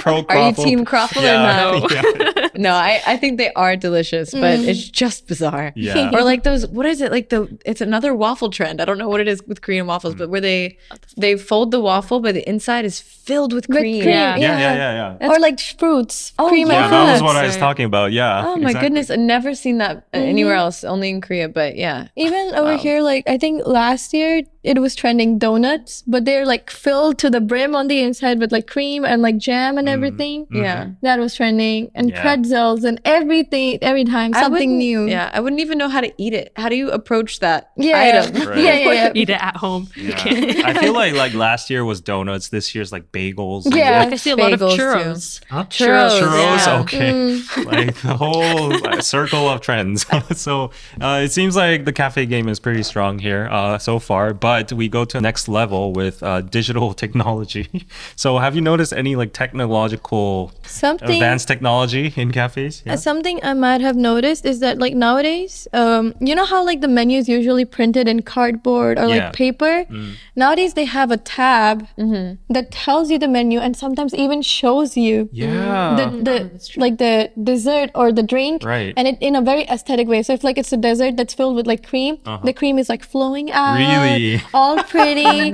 Pro Are you team croffle yeah, or not? yeah. No, I, I think they are delicious, but Mm. it's just bizarre. Yeah. Or like those, what is it? Like the, it's another waffle trend. I don't know what it is with Korean waffles, but where they, they fold the waffle, but the inside is filled with With cream. cream, Yeah. Yeah, yeah, yeah, yeah. or like fruits, Oh, cream Yeah, and that was what I was talking about. Yeah. Oh my exactly. goodness. I've never seen that uh, anywhere else, only in Korea, but yeah. Even over Wow. here, like I think last year it was trending donuts, but they're like filled to the brim on the inside with like cream and like jam and Mm. everything. Yeah. That was trending, and Yeah. pretzels and everything. Every time something new. Yeah. I wouldn't even know how to eat it. How do you approach that yeah, item? Right. yeah, yeah, yeah. Eat it at home. You Yeah. can't- I feel like like last year was donuts. This year's like bagels. Yeah. Like I see a lot of churros. Huh? Churros, Churros. yeah. Okay. Mm. like the whole uh, circle of trends. so uh, it seems like the cafe game is pretty strong here uh, so far. But but we go to the next level with uh, digital technology. so, have you noticed any like technological Something advanced technology in cafes? Uh, Something I might have noticed is that like nowadays, um, you know how like the menu is usually printed in cardboard or Yeah. like paper. Mm. Nowadays they have a tab that tells you the menu and sometimes even shows you Yeah. the, the like the dessert or the drink, Right. And it in a very aesthetic way. So if like it's a dessert that's filled with like cream, the cream is like flowing out, Uh-huh. Really? All pretty.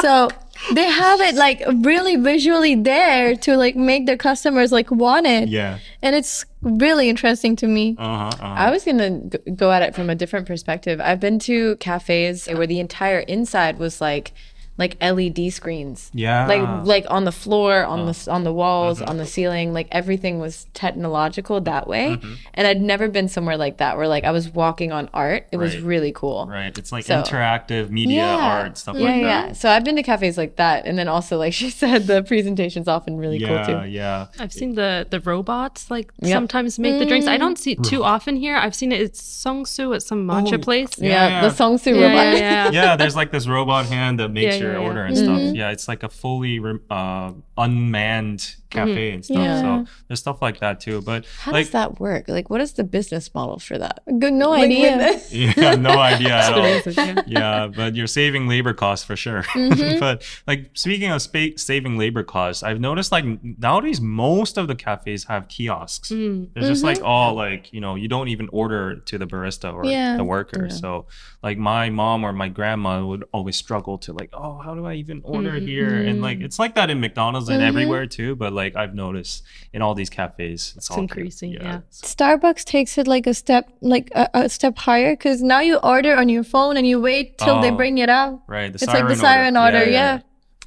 so they have it like really visually there to like make their customers like want it yeah. and it's really interesting to me. Uh huh. Uh-huh. I was gonna go at it from a different perspective. I've been to cafes where the entire inside was like like LED screens. Yeah. Like like on the floor, on the Uh-huh. on the walls, on the ceiling, like everything was technological that way. Mm-hmm. And I'd never been somewhere like that where like I was walking on art. It was really cool. right. It's like So- interactive media art stuff yeah, like yeah. that. So I've been to cafes like that, and then also like she said, the presentation's often really Yeah. cool too. Yeah. I've seen the the robots like Yep. sometimes make the drinks. I don't see it too often here. I've seen it. It's Seongsu at some matcha Oh, place. Yeah, Yeah. the Seongsu yeah, robot. yeah, yeah. yeah, there's like this robot hand that makes Yeah, your yeah, yeah. order and stuff. Yeah, it's like a fully re- uh, unmanned cafe and stuff. Yeah. So there's stuff like that too. But How like, does that work? Like, what is the business model for that? Good, no Like, idea. yeah, no idea at all. yeah. yeah, but you're saving labor costs for sure. Mm-hmm. but like speaking of spa- saving labor costs, I've noticed like nowadays most of the cafes have kiosks. Mm. There's just like all like you know you don't even order to the barista or Yeah. the worker. So like my mom or my grandma would always struggle to like oh how do I even order Mhm. here and like it's like that in McDonald's and everywhere too. But like I've noticed in all these cafes it's, all increasing, yeah. Starbucks takes it like a step like a, a step higher because now you order on your phone and you wait till they Oh. bring it out. Right, the It's like the siren order, yeah.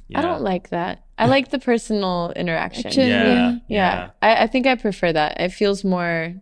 yeah. I don't like that. I like the personal interaction. Action, Yeah, yeah. Yeah, I, I think I prefer that. It feels more,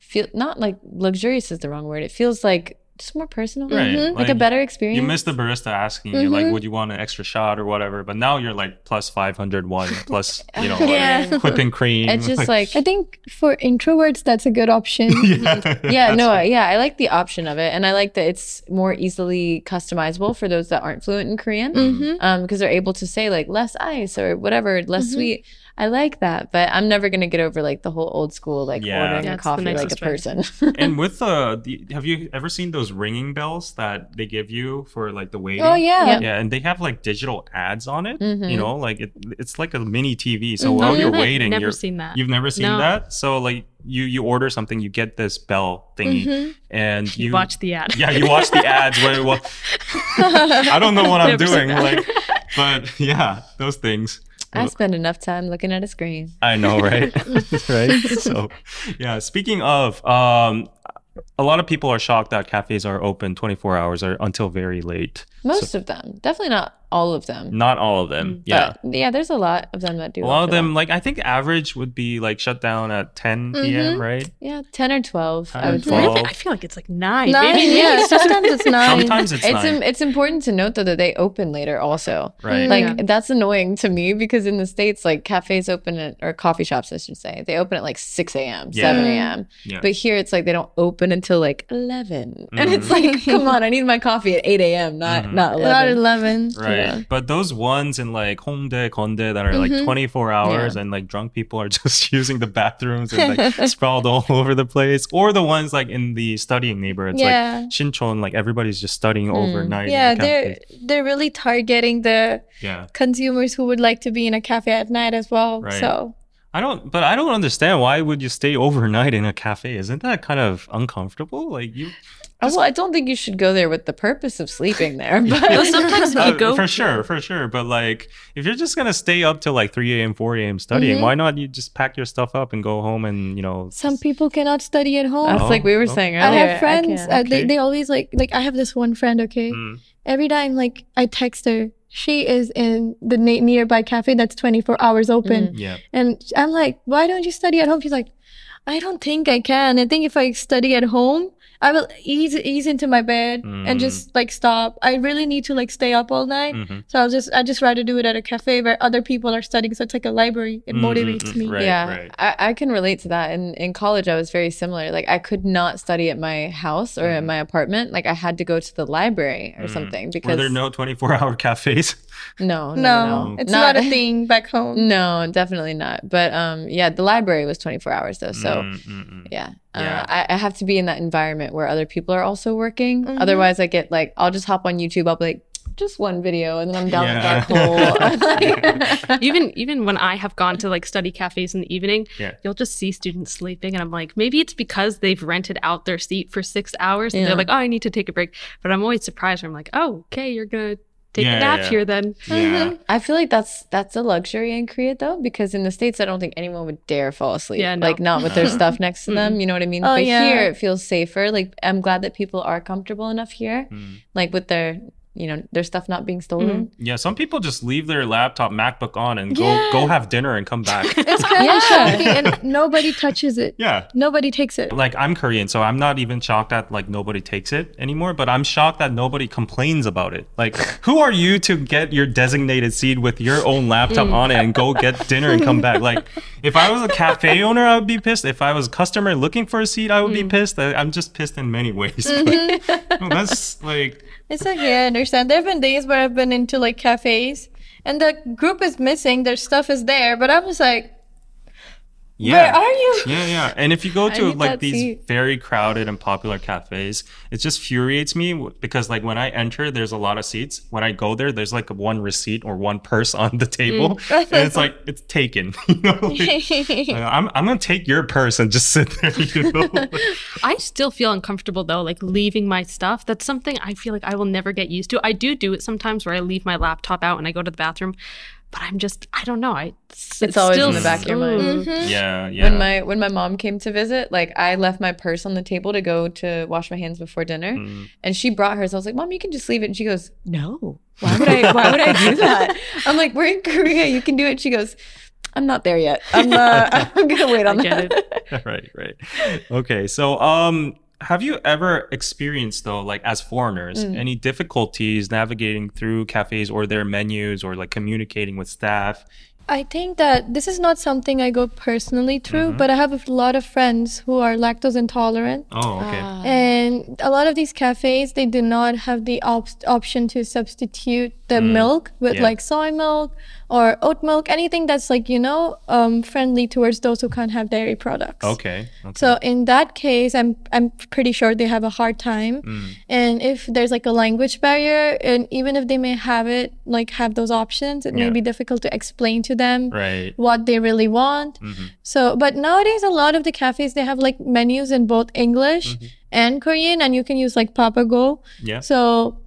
feel not like luxurious is the wrong word. It feels like just more personal, Right, Mhm. like, a better experience. You miss the barista asking you like, would you want an extra shot or whatever? But now you're like plus five hundred one plus you know Yeah. like whipping cream. It's just like I think for introverts that's a good option. yeah, yeah, no, yeah, I like the option of it, and I like that it's more easily customizable for those that aren't fluent in Korean, hmm um, because they're able to say like less ice or whatever, less sweet. I like that, but I'm never gonna get over like the whole old school like Yeah. ordering Yeah, a coffee like a person. and with the, the, have you ever seen those ringing bells that they give you for like the waiting? Oh yeah. Yeah. Yeah, and they have like digital ads on it. Mhm. You know, like it, it's like a mini TV. So Mhm. while Oh, you're waiting, Never you're seen that. you've never seen No. that. So like you you order something, you get this bell thingy, Mhm. and you you watch the ad. Yeah, you watch the ads where well, I don't know what I'm doing, like, but yeah, those things. I spend enough time looking at a screen. I know, right? right. So, yeah. Speaking of, um, a lot of people are shocked that cafes are open 24 hours or until very late. Most of them, definitely not all of them. Not all of them. Yeah. But yeah, there's a lot of them that do. a lot of offer that. them, like I think average would be like shut down at 10 mm-hmm. p.m. Right? Yeah, ten or twelve. 10 I or would say. 12. I feel like it's like nine. Nine, maybe. yeah. Sometimes it's nine. Sometimes it's, It's nine. im- it's important to note though that they open later also. right. Like Yeah. that's annoying to me because in the states, like cafes open at or coffee shops, I should say, they open at like six a.m., Yeah. seven mm. a.m. Yeah. But here it's like they don't open until like eleven, and mm-hmm. it's like, come on, I need my coffee at eight a.m., not Mhm. not Not eleven. eleven. Right. Yeah. But those ones in like Hongdae, Gonde that are like Mhm. 24 hours Yeah. and like drunk people are just using the bathrooms and like sprawled all over the place. Or the ones like in the studying neighborhoods Yeah. like Shinchon, like everybody's just studying Mm. overnight. Yeah, the they're they're really targeting the Yeah. consumers who would like to be in a cafe at night as well. Right. So I don't, but I don't understand why would you stay overnight in a cafe? Isn't that kind of uncomfortable? Like you, Oh, well, I don't think you should go there with the purpose of sleeping there. But Well, sometimes you Uh, go for sure, for sure. But like, if you're just gonna stay up till like 3 a.m., 4 a.m. studying, Mhm. why not you just pack your stuff up and go home and you know? some people cannot study at home. that's Oh, like we were oh. saying I have friends. can't. uh, they, Okay. they always like like I have this one friend. Okay, Mm, every time like I text her, she is in the na- nearby cafe that's twenty four hours open, yeah. and I'm like, why don't you study at home? She's like, I don't think I can. I think if I study at home, I will ease ease into my bed Mm. and just like stop. I really need to like stay up all night. Mhm. So I'll just I just rather do it at a cafe where other people are studying. So it's like a library. It Mm, motivates mm, me. right. yeah, I, I can relate to that. In in college, I was very similar. Like I could not study at my house or in my apartment. Like I had to go to the library or Mm. something Were because there no 24 hour cafes? no, no, No, no, no. it's not, a thing back home. No, definitely not. But um, yeah, the library was 24 hours though. So Mm, mm, mm. yeah, Yeah. Uh, I, I have to be in that environment where other people are also working. Mhm. Otherwise, I get like I'll just hop on YouTube. I'll be like, just one video, and then I'm down Yeah. the dark hole. even even when I have gone to like study cafes in the evening, Yeah. you'll just see students sleeping, and I'm like, maybe it's because they've rented out their seat for six hours, and Yeah. they're like, oh, I need to take a break. But I'm always surprised. I'm like, oh, okay, you're gonna take Yeah, a nap yeah. here then. Yeah. I feel like that's that's a luxury in Korea though, because in the states I don't think anyone would dare fall asleep. Yeah, no. Like not with their stuff next to them. You know what I mean? Oh, but yeah. here it feels safer. Like I'm glad that people are comfortable enough here, Mm. like with their you know their stuff not being stolen. Mm-hmm. Yeah, some people just leave their laptop, MacBook on and go Yeah. go have dinner and come back. It's kind Yeah. of shocking, and nobody touches it. yeah. Nobody takes it. Like I'm Korean, so I'm not even shocked that like nobody takes it anymore, but I'm shocked that nobody complains about it. Like who are you to get your designated seat with your own laptop mm. on it and go get dinner and come back? Like if I was a cafe owner, I would be pissed. If I was a customer looking for a seat, I would be mm. pissed. I- I'm just pissed in many ways. But, mm-hmm. no, that's like It's yeah, I understand. There have been days where I've been into like cafes, and the group is missing. Their stuff is there, but I'm just like, yeah. where are you? Yeah, yeah. And if you go to like these seat. very crowded and popular cafes, it just infuriates me because like when I enter, there's a lot of seats. When I go there, there's like one receipt or one purse on the table, Mm. and it's like it's taken. you know, like, like, I'm I'm gonna take your purse and just sit there. You know, I still feel uncomfortable though, like leaving my stuff. That's something I feel like I will never get used to. I do do it sometimes where I leave my laptop out and I go to the bathroom, but I'm just I don't know. I It's always in the back of your mind. Ooh. Mhm. yeah, yeah. When my when my mom came to visit, like I left my purse on the table to go to wash my hands before dinner, Mm. and she brought hers. I was like, "Mom, you can just leave it." And she goes, "No, why would I? Why would I do that?" I'm like, "We're in Korea. You can do it." She goes, "I'm not there yet. I'm uh, I'm gonna wait on I get that." right, right. Okay, so um, have you ever experienced though, like as foreigners, Mm. any difficulties navigating through cafes or their menus or like communicating with staff? I think that this is not something I go personally through, Mhm. but I have a lot of friends who are lactose intolerant. Oh, okay. Ah. And a lot of these cafes, they do not have the op- option to substitute the Mm, milk with yeah. like soy milk or oat milk, anything that's like, you know, um, friendly towards those who can't have dairy products. okay. okay. So in that case, I'm I'm pretty sure they have a hard time. Mm. And if there's like a language barrier, and even if they may have it, like have those options, it Yeah. may be difficult to explain to them Right. what they really want. Mhm. So, but nowadays, a lot of the cafes they have like menus in both English Mm-hmm. and Korean, and you can use like Papago. Yeah. So,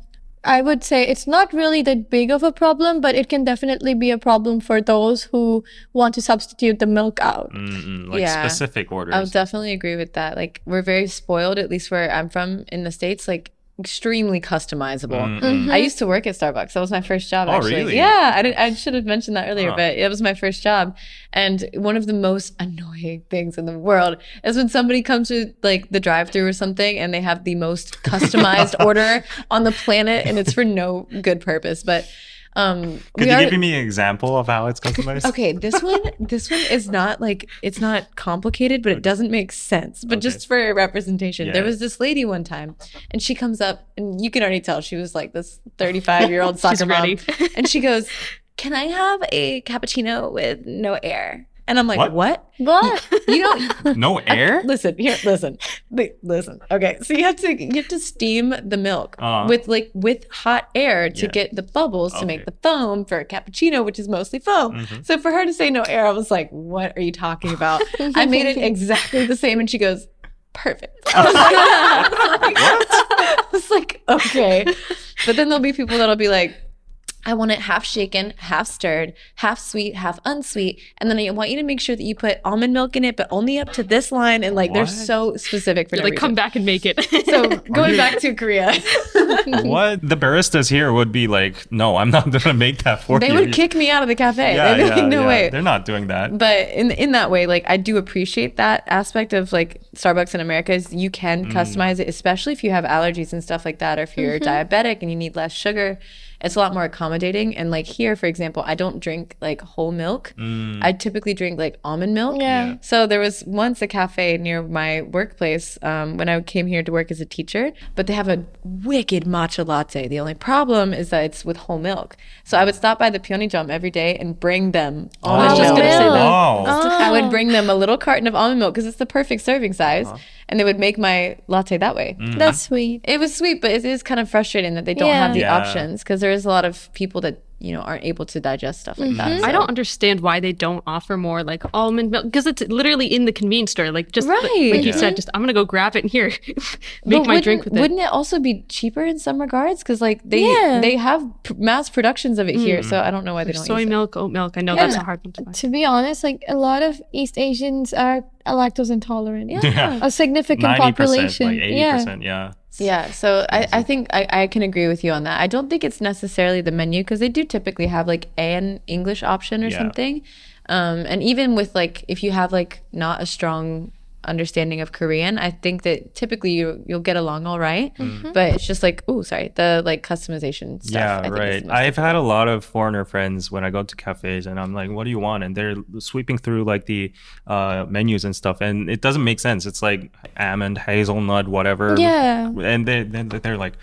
I would say it's not really that big of a problem, but it can definitely be a problem for those who want to substitute the milk out. Mm-mm, like Yeah. specific orders. I would definitely agree with that. Like we're very spoiled, at least where I'm from in the states. Like extremely customizable. Mm-mm. I used to work at Starbucks. That was my first job. Oh, actually. really? Yeah, I didn't. I should have mentioned that earlier, Huh. but it was my first job. And one of the most annoying things in the world is when somebody comes to like the drive-through or something, and they have the most customized order on the planet, and it's for no good purpose. But um, Could you are- give me an example of how it's customized? Okay, this one this one is not like it's not complicated, but it doesn't make sense. But Okay. just for representation, there was this lady one time, and she comes up, and you can already tell she was like this 35 year old soccer mom, and she goes, "Can I have a cappuccino with no air?" And I'm like, What? "What? What? You don't." No air? Listen here. Listen, listen. Okay, so you have to you have to steam the milk Uh. with like with hot air to Yeah. get the bubbles to make the foam for a cappuccino, which is mostly foam. Mhm. So for her to say no air, I was like, "What are you talking about?" I made it exactly the same, and she goes, "Perfect." I was like, I was like, "Okay," but then there'll be people that'll be like. I want it half shaken, half stirred, half sweet, half unsweet. And then I want you to make sure that you put almond milk in it, but only up to this line. And like, they're so specific for You're no like, come back and make it. So going you- back to Korea, what the baristas here would be like, no, I'm not gonna make that for they you. They would kick me out of the cafe. Yeah, They'd be yeah, like, no yeah. way. They're not doing that. but in in that way, like I do appreciate that aspect of like Starbucks in America is you can Mm. customize it, especially if you have allergies and stuff like that, or if you're diabetic and you need less sugar. It's a lot more accommodating. And like here, for example, I don't drink like whole milk. Mm. I typically drink like almond milk. Yeah. So there was once a cafe near my workplace um, when I came here to work as a teacher, but they have a wicked matcha latte. The only problem is that it's with whole milk. So I would stop by the Pyeongjam every day and bring them almond was just milk. gonna say that. Wow. I Oh. would bring them a little carton of almond milk because it's the perfect serving size, Uh-huh. And they would make my latte that way. Mm. That's sweet. It was sweet, but it is kind of frustrating that they don't have the Yeah. options because there is a lot of people that you know aren't able to digest stuff like that. Mm-hmm. I don't understand why they don't offer more like almond milk because it's literally in the convenience store. Like just like- Right. like you mm-hmm. said, just I'm gonna go grab it and here, make But my drink wouldn't- with it. Wouldn't it also be cheaper in some regards? Because like they Yeah. they have p- mass productions of it here, so mm-hmm. I don't know why they don't. Soy use it. milk, oat milk. I know Yeah. that's a hard one to find. To be honest, like a lot of East Asians are lactose intolerant. Yeah. A significant Ninety percent, population. like eighty yeah. percent, yeah. Yeah, so I, I think I, I can agree with you on that. I don't think it's necessarily the menu because they do typically have like an English option or Yeah. something. Um, and even with like if you have like not a strong understanding of Korean, I think that typically you you'll get along all right. Mm-hmm. But it's just like oh sorry the like customization stuff. I think right. I've had a lot of foreigner friends when I go to cafes and I'm like, what do you want? And they're sweeping through like the uh, menus and stuff. And it doesn't make sense. It's like almond, hazelnut, whatever. Yeah. And they, then they're like,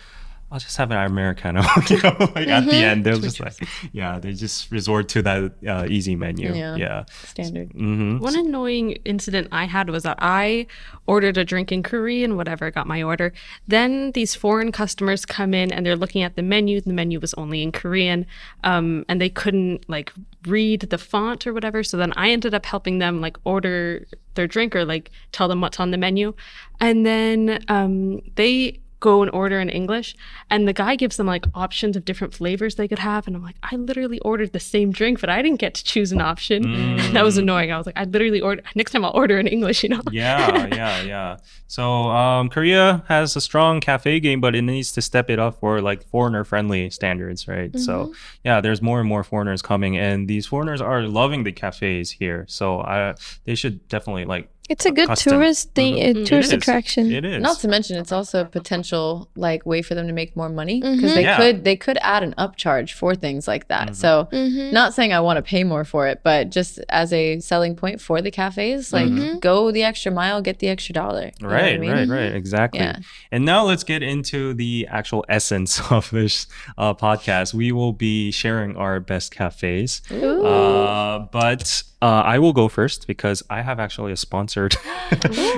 I'll just have an Americano. you know, like at Mm-hmm. the end, they'll just like, yeah, they just resort to that uh, easy menu. Yeah. Yeah. standard. hmm One annoying incident I had was that I ordered a drink in Korean, whatever, got my order. Then these foreign customers come in and they're looking at the menu. The menu was only in Korean, um, and they couldn't like read the font or whatever. So then I ended up helping them like order their drink or like tell them what's on the menu, and then um, they go and order in English and the guy gives them like options of different flavors they could have and I'm like I literally ordered the same drink but I didn't get to choose an option that was annoying I was like I literally order next time I'll order in English you know yeah, yeah, yeah. So um, Korea has a strong cafe game, but it needs to step it up for like foreigner-friendly standards, right? So yeah, there's more and more foreigners coming, and these foreigners are loving the cafes here. So I, they should definitely like. It's a good Custom. tourist thing, Mhm. uh, It tourist is. attraction. It is. Not to mention, it's also a potential like way for them to make more money because Mhm. they Yeah. could they could add an upcharge for things like that. Mhm. So, Mhm. not saying I want to pay more for it, but just as a selling point for the cafes, like Mhm. go the extra mile, get the extra dollar. You know what I Right, mean? right, right. Exactly. Yeah. And now let's get into the actual essence of this uh, podcast. We will be sharing our best cafes. Ooh. Uh, but uh, I will go first because I have actually a sponsored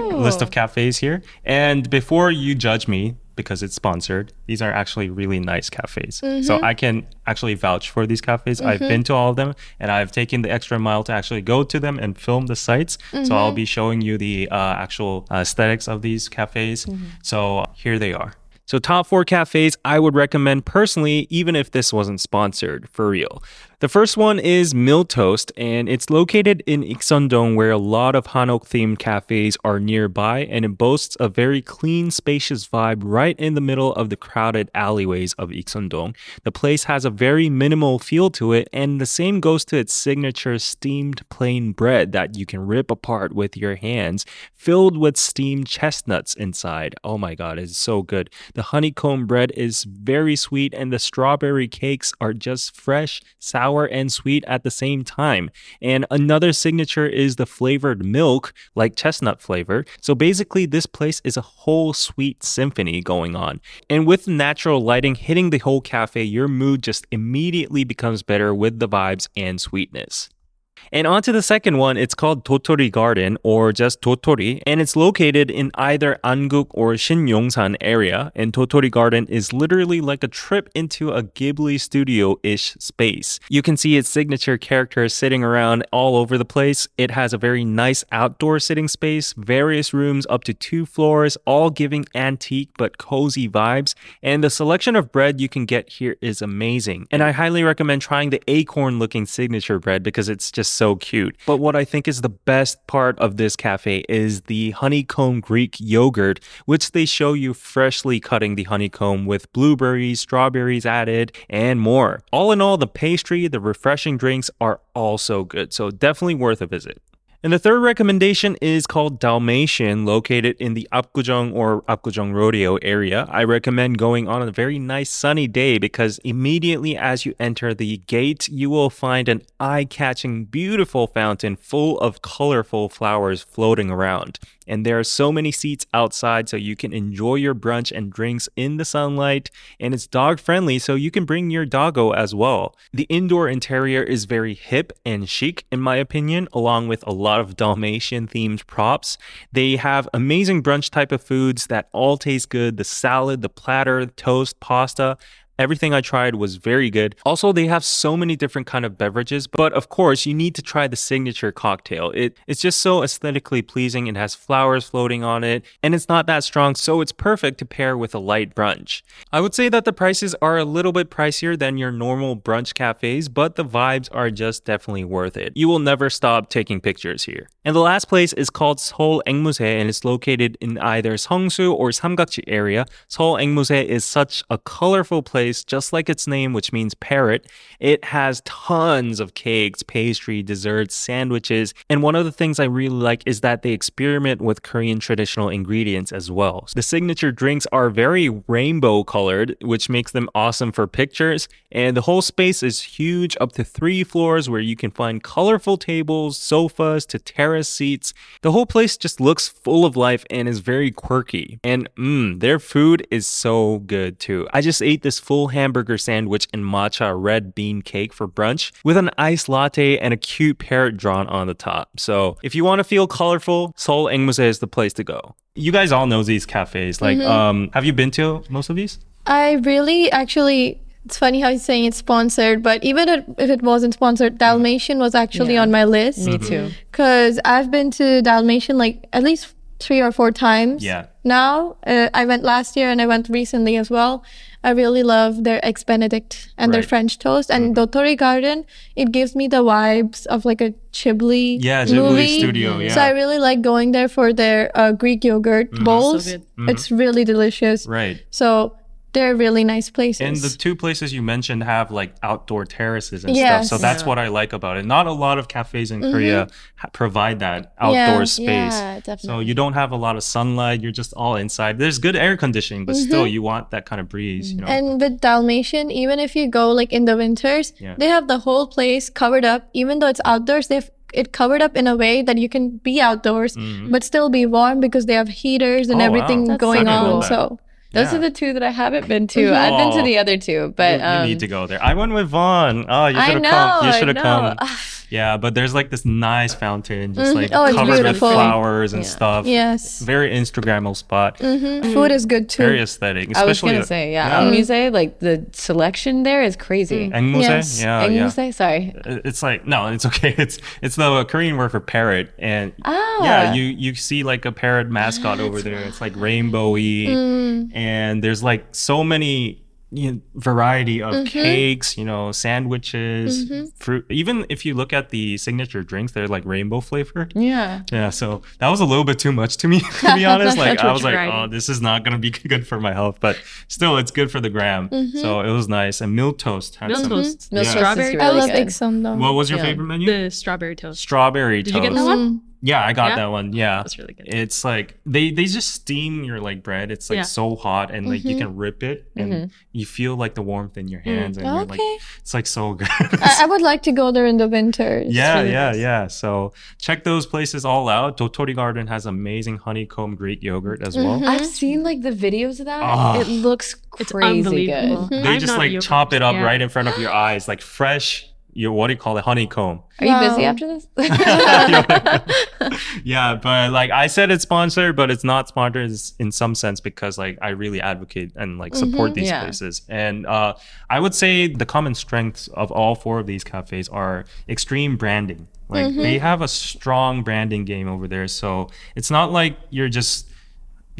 list of cafes here. And before you judge me because it's sponsored, these are actually really nice cafes. So mm-hmm. I can actually vouch for these cafes. I've mm-hmm. been to all of them and I've taken the extra mile to actually go to them and film the sites. So I'll mm-hmm. be showing you the uh, actual uh, aesthetics of these cafes. So uh, here they are. So, top four cafes I would recommend personally, even if this wasn't sponsored, for real. The first one is Mill Toast, and it's located in Ikseondong, where a lot of Hanok themed cafes are nearby, and it boasts a very clean, spacious vibe right in the middle of the crowded alleyways of Ikseondong. The place has a very minimal feel to it, and the same goes to its signature steamed plain bread that you can rip apart with your hands, filled with steamed chestnuts inside. Oh my god, it's so good. The honeycomb bread is very sweet, and the strawberry cakes are just fresh, sour, and sweet at the same time. And another signature is the flavored milk, like chestnut flavor. So basically, this place is a whole sweet symphony going on. And with natural lighting hitting the whole cafe, your mood just immediately becomes better with the vibes and sweetness. And on to the second one. It's called Dotori Garden or just Dotori, and it's located in either Anguk or Shinyongsan area. And Dotori Garden is literally like a trip into a Ghibli studio-ish space. You can see its signature characters sitting around all over the place. It has a very nice outdoor sitting space, various rooms up to two floors, all giving antique but cozy vibes. And the selection of bread you can get here is amazing. And I highly recommend trying the acorn looking signature bread because it's just so cute. But what I think is the best part of this cafe is the honeycomb Greek yogurt, which they show you freshly cutting the honeycomb with blueberries, strawberries added, and more. All in all, the pastry, the refreshing drinks are also good, so definitely worth a visit. And the third recommendation is called Dalmatian, located in the Apgujeong or Apgujeong Rodeo area. I recommend going on a very nice sunny day because immediately as you enter the gate, you will find an eye-catching, beautiful fountain full of colorful flowers floating around. And there are so many seats outside so you can enjoy your brunch and drinks in the sunlight. And it's dog friendly, so you can bring your doggo as well. The indoor interior is very hip and chic, in my opinion, along with a of Dalmatian themed props. They have amazing brunch type of foods that all taste good the salad, the platter, toast, pasta. Everything I tried was very good. Also, they have so many different kind of beverages, but of course, you need to try the signature cocktail. It it's just so aesthetically pleasing. It has flowers floating on it, and it's not that strong, so it's perfect to pair with a light brunch. I would say that the prices are a little bit pricier than your normal brunch cafes, but the vibes are just definitely worth it. You will never stop taking pictures here. And the last place is called Seoul Angmusae, and it's located in either Seongsu or Samgakji area. Seoul Angmusae is such a colorful place just like its name, which means parrot. It has tons of cakes, pastry, desserts, sandwiches. And one of the things I really like is that they experiment with Korean traditional ingredients as well. The signature drinks are very rainbow colored, which makes them awesome for pictures. And the whole space is huge, up to three floors, where you can find colorful tables, sofas, to terrace seats. The whole place just looks full of life and is very quirky. And mmm, their food is so good too. I just ate this full hamburger sandwich and matcha red bean cake for brunch with an iced latte and a cute parrot drawn on the top. So if you want to feel colorful, Seoul Angmusae is the place to go. You guys all know these cafes. Like, um, have you been to most of these? I really actually. It's funny how you're saying it's sponsored, but even if if it wasn't sponsored, Dalmatian was actually Yeah. on my list. Me too. Because I've been to Dalmatian like at least three or four times. Yeah. Now, uh, I went last year and I went recently as well. I really love their eggs Benedict and their French toast. And Dotori Garden, it gives me the vibes of like a Ghibli Yeah, Ghibli movie. studio, yeah. So I really like going there for their uh, Greek yogurt bowls. good. It's really delicious. Right. So they're really nice places. And the two places you mentioned have like outdoor terraces and Yes. Mm-hmm. stuff. So that's what I like about it. Not a lot of cafes in Korea provide that outdoor Yeah. space. Yeah, definitely. So you don't have a lot of sunlight. You're just all inside. There's good air conditioning, but still you want that kind of breeze, you know. Mm-hmm. And with Dalmatian, even if you go like in the winters, Yeah. they have the whole place covered up. Even though it's outdoors, they've it covered up in a way that you can be outdoors but still be warm because they have heaters and Mm-hmm. Oh, everything That's going on. cool. So Those Yeah. are the two that I haven't been to. I've been to Oh. the other two, but you, you um, need to go there. I went with Vaughn. Oh, you should have come. You should have come. Yeah, but there's like this nice fountain, just like Oh, covered with flowers and Yeah. stuff. yes, Very Instagrammable spot. Mhm. food is good too. Very aesthetic. I was gonna say, yeah, Al Musée, like the selection there is crazy. Angmusae? Yes. Yeah, Ang yeah. Musée, sorry. It's like no, it's okay. It's it's the Korean word for parrot, and Ah. yeah, you you see like a parrot mascot over there. It's like rainbowy, Mm. and there's like so many you know, variety of Mm-hmm. cakes, you know, sandwiches, fruit. Even if you look at the signature drinks, they're like rainbow flavored. Yeah. Yeah, so that was a little bit too much to me, to be honest. Like I was like, riding. oh, this is not gonna be good for my health, but still, it's good for the gram. Mm-hmm. So it was nice. And milk toast had Milk some. toast. Milk Yeah. toast is Strawberry I really love good. Ixom though. What was your Yeah. favorite menu? The strawberry toast. Strawberry Did toast. you get that one? Yeah, I got Yeah? that one. Yeah, That's really good. It's like they they just steam your like bread. It's like Yeah. so hot and like Mm-hmm. you can rip it and you feel like the warmth in your hands and you're like Okay. it's like so good. I, I would like to go there in the winters. yeah, really yeah, nice. yeah. So check those places all out. Dotori Garden has amazing honeycomb Greek yogurt as well. Mm-hmm. I've seen like the videos of that. Ah. It looks It's crazy unbelievable. good. They I'm just like yogurt chop it up person. right in front of your eyes, like fresh you what do you call it honeycomb. Are you busy after this? yeah but like i said it's sponsored but it's not sponsored in some sense because like i really advocate and like support these Yeah. places. And uh i would say the common strengths of all four of these cafes are extreme branding. Like they have a strong branding game over there. So it's not like you're just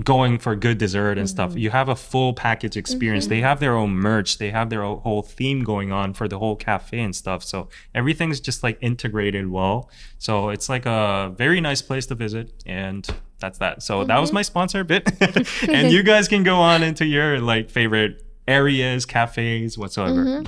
going for good dessert and stuff. Mm-hmm. You have a full package experience. Mm-hmm. They have their own merch. They have their whole theme going on for the whole cafe and stuff. So everything's just like integrated well. So it's like a very nice place to visit. And that's that. So that was mm-hmm. my sponsor bit. and you guys can go on into your like favorite areas, cafes, whatsoever.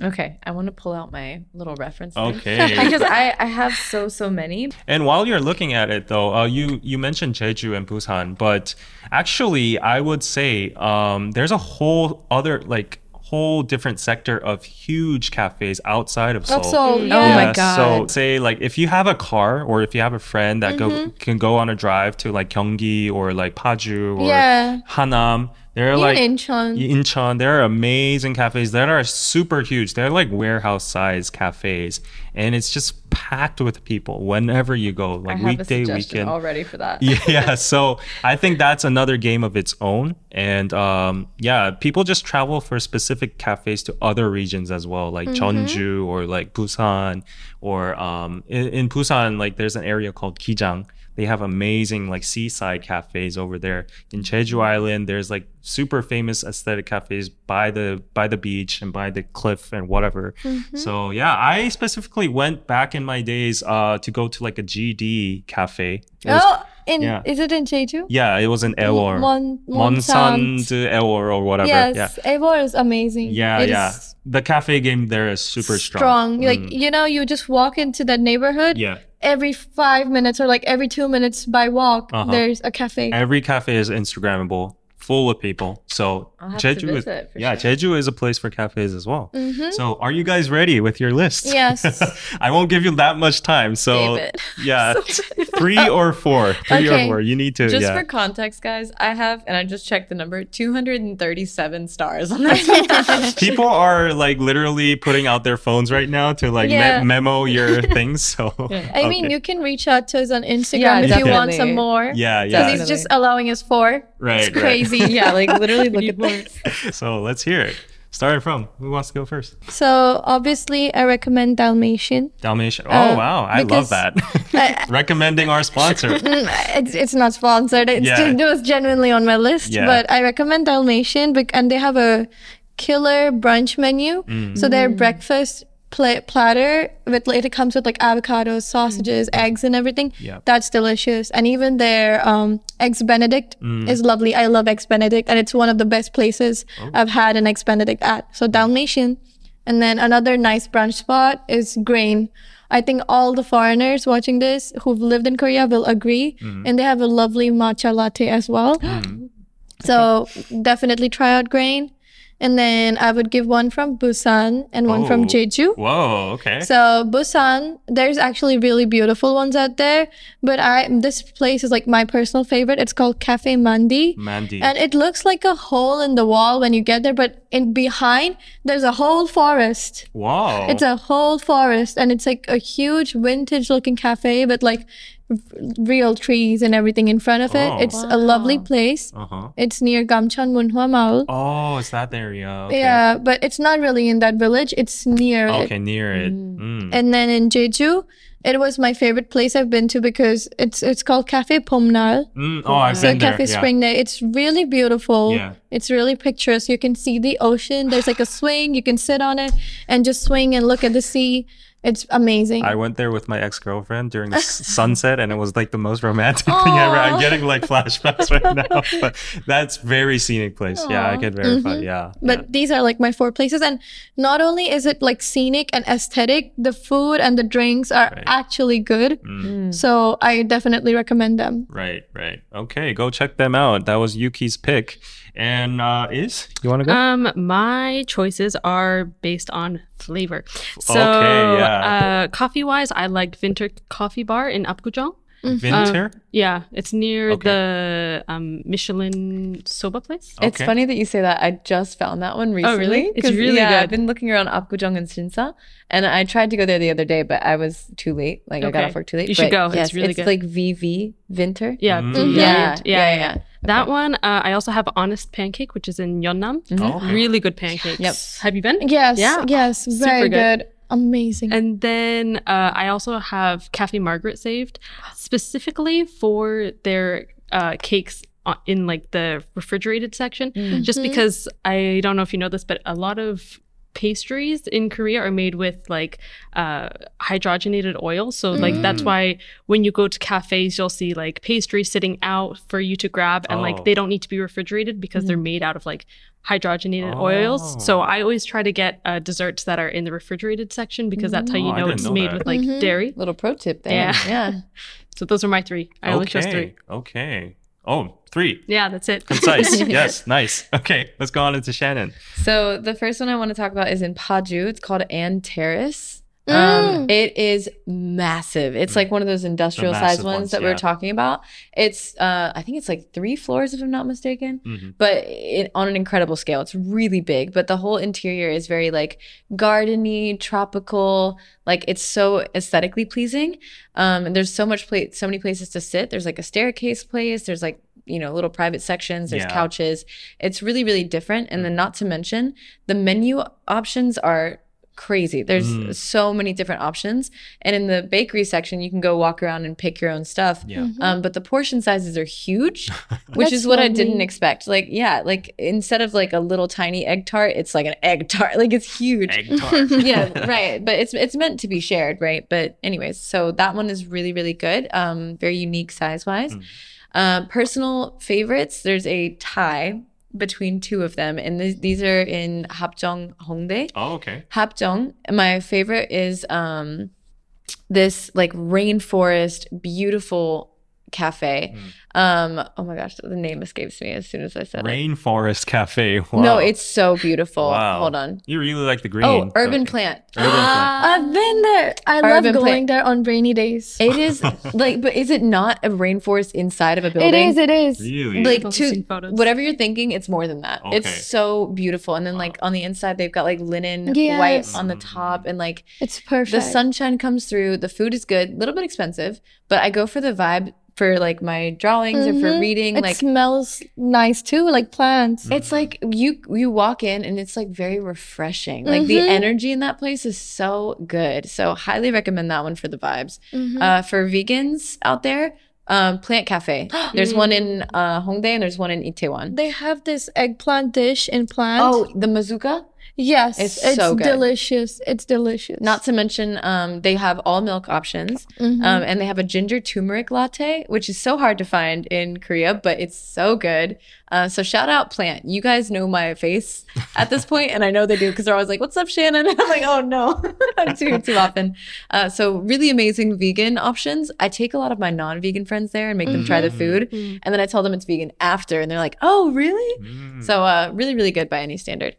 Okay, I want to pull out my little reference. Okay. because I, I have so so many. And while you're looking at it, though, uh, you you mentioned Jeju and Busan, but actually, I would say um, there's a whole other like whole different sector of huge cafes outside of Seoul. That's so. Mm. Yeah. Oh my God. So say like if you have a car or if you have a friend that Mm-hmm. go can go on a drive to like Gyeonggi or like Paju or Yeah. Hanam, they're Even like Incheon. Incheon, there are amazing cafes that are super huge. They're like warehouse size cafes, and it's just packed with people whenever you go, like weekday, weekend. already for that. yeah, so I think that's another game of its own, and um, yeah, people just travel for specific cafes to other regions as well, like Jeonju or like Busan, or um, in, in Busan, like there's an area called Kijang. They have amazing like seaside cafes over there. In Jeju Island, there's like super famous aesthetic cafes by the by the beach and by the cliff and whatever. So yeah, I specifically went back in my days uh, to go to like a GD cafe. It was- Oh, in yeah. is it in Jeju? yeah, it was in Aewol. Mon Monsan Monsan. to Aewol or whatever. Yes, Evo is amazing. Yeah. It Yeah, yeah. The cafe game there is super strong. Like Mm. you know, you just walk into that neighborhood. yeah. Every five minutes or like every two minutes by walk, Uh-huh. there's a cafe. Every cafe is Instagrammable, full of people. So I'll have to Jeju is yeah, sure. Jeju is a place for cafes as well. Mhm. So are you guys ready with your list? Yes. I won't give you that much time. So David. yeah, three or four, three or four. You need to Just yeah. for context, guys, I have, and I just checked the number, 237 stars on that. People are like literally putting out their phones right now to like me- memo your things. So I mean, you can reach out to us on Instagram Yeah, if you want some more. yeah, Because yeah, he's just allowing us four. right, It's crazy. Yeah, like literally look at this. So let's hear it. Starting from who wants to go first? So obviously, I recommend Dalmatian. Dalmatian. Oh Uh, wow, I love that. I- Recommending our sponsor. Mm, it's, it's not sponsored. It's Yeah. just, it was genuinely on my list. Yeah. But I recommend Dalmatian, bec- and they have a killer brunch menu. Mm. So their breakfast pla- platter with like, it comes with like avocados, sausages, eggs, and everything. Yeah. That's delicious. And even their um, eggs Benedict Mm. is lovely. I love eggs Benedict, and it's one of the best places Oh. I've had an eggs Benedict at. So Dalmatian. And then another nice brunch spot is Grain. I think all the foreigners watching this who've lived in Korea will agree. Mm-hmm. And they have a lovely matcha latte as well. So definitely try out Grain. And then I would give one from Busan and one from Oh. Jeju. Whoa, okay. So Busan, there's actually really beautiful ones out there, but I this place is like my personal favorite. It's called Cafe Mandi. Mandy. And it looks like a hole in the wall when you get there, but in behind there's a whole forest. wow. It's a whole forest, and it's like a huge vintage-looking cafe but like real trees and everything in front of it. Oh. It's a lovely place. uh-huh. It's near Gamcheon Munhwa Maeul. Oh, it's that area. Okay. Yeah, but it's not really in that village. It's near it. Okay, near it. Mm. And then in Jeju, it was my favorite place I've been to because it's it's called Cafe Pomnal. Mm, Oh, I've So been there. Cafe yeah. Spring Day. It's really beautiful. Yeah. It's really picturesque. You can see the ocean. There's like a swing. You can sit on it and just swing and look at the sea. It's amazing. I went there with my ex girlfriend during the sunset, and it was like the most romantic thing ever. I'm getting like flashbacks right now, but that's very scenic place. Yeah, I Aw. can verify. Mhm. Yeah, but these are like my four places. And not only is it like scenic and aesthetic, the food and the drinks are Right. actually good. Mm, Mm. So I definitely recommend them. right, right. Okay, go check them out. That was Yuki's pick. And uh is you want to go? Um, my choices are based on flavor. So, Okay, yeah. uh, coffee wise, I like Vinter Coffee Bar in Apgujeong. Winter? Yeah, it's near Okay. the um, Michelin soba place. Okay. It's funny that you say that. I just found that one recently. Oh, really? It's 'cause, really yeah, good. I've been looking around Apgujeong and Shinsa, and I tried to go there the other day, but I was too late. Like I got off work too late. You should But go. It's Yes, really it's good. like VV Winter. Yeah, Mm. brilliant. Yeah, yeah, yeah, yeah. That one. Uh, I also have Honest Pancake, which is in Yeonnam. Oh, okay. Really good pancakes. Yep. Have you been? Yes. Yeah. Yes. Super Very good. good. Amazing. And then uh, I also have Cafe Margaret saved specifically for their uh, cakes uh, in like the refrigerated section. Just Mhm. because I don't know if you know this, but a lot of pastries in Korea are made with like uh, hydrogenated oil. So like that's Mm. why when you go to cafes, you'll see like pastries sitting out for you to grab, and Oh. like they don't need to be refrigerated because they're made out of like hydrogenated Oh. oils. So I always try to get uh, desserts that are in the refrigerated section because that's how Oh, you I know it's know made that. with like Mhm. dairy. Little pro tip there. Yeah. Yeah. So those are my three. I only chose three. Okay. Oh, three. Yeah, that's it. Concise. yes. Nice. Okay. Let's go on into Shannon. So the first one I want to talk about is in Paju. It's called Ann Terrace. Mm. Um, it is massive. It's like one of those industrial sized ones, ones, that we yeah. were talking about. It's uh, I think it's like three floors if I'm not mistaken. Mhm. but it, on an incredible scale. It's really big, but the whole interior is very like gardeny, tropical. Like it's so aesthetically pleasing. Um, and there's so much place, so many places to sit. There's like a staircase place. There's like you know little private sections. There's Yeah. couches. It's really really different. And then not to mention the menu options are crazy. There's Mm. so many different options. And in the bakery section, you can go walk around and pick your own stuff. Yeah. Mhm. Um, but the portion sizes are huge, which That's is what I didn't expect. Like, yeah, like instead of like a little tiny egg tart, it's like an egg tart. Like it's huge. Egg tart. yeah, right. But it's it's meant to be shared, right? But anyways, so that one is really really good. Um, very unique size wise. Mm. Um, personal favorites. There's a tie between two of them, and th- these are in Hapjeong Hongdae. Oh, okay. Hapjeong. My favorite is um this like rainforest, beautiful cafe. Mm. Um, oh my gosh, the name escapes me as soon as I said it. Rainforest Cafe. Wow. No, it's so beautiful. Wow. Hold on. You really like the green. Oh, Urban Okay. Plant. Urban Plant. I've been there. I Urban love plant. going there on rainy days. It is like, but is it not a rainforest inside of a building? It is. It is. Really? Like I've to photos. whatever you're thinking, it's more than that. Okay. It's so beautiful, and then like on the inside, they've got like linen white Yes. on the top, and like It's perfect. the sunshine comes through. The food is good, a little bit expensive, but I go for the vibe for like my drawings or for Mhm. reading. It like smells nice too, like plants. it's like you you walk in and it's like very refreshing. Like the Mhm. energy in that place is so good. So highly recommend that one for the vibes. Mhm. Uh, for vegans out there, um, Plant Cafe. There's one in uh, Hongdae and there's one in Itaewon. they have this eggplant dish in plant. Oh, the Moussaka. Yes, it's it's, so good. delicious. It's delicious. Not to mention, um, they have all milk options, Mhm. um, and they have a ginger turmeric latte, which is so hard to find in Korea, but it's so good. Uh, so shout out Plant. You guys know my face at this point, and I know they do because they're always like, "What's up, Shannon?" I'm like, "Oh no, too too often." Uh, so really amazing vegan options. I take a lot of my non-vegan friends there and make them try the Mhm. food, Mm. and then I tell them it's vegan after, and they're like, "Oh, really?" Mm. So uh, really, really good by any standard.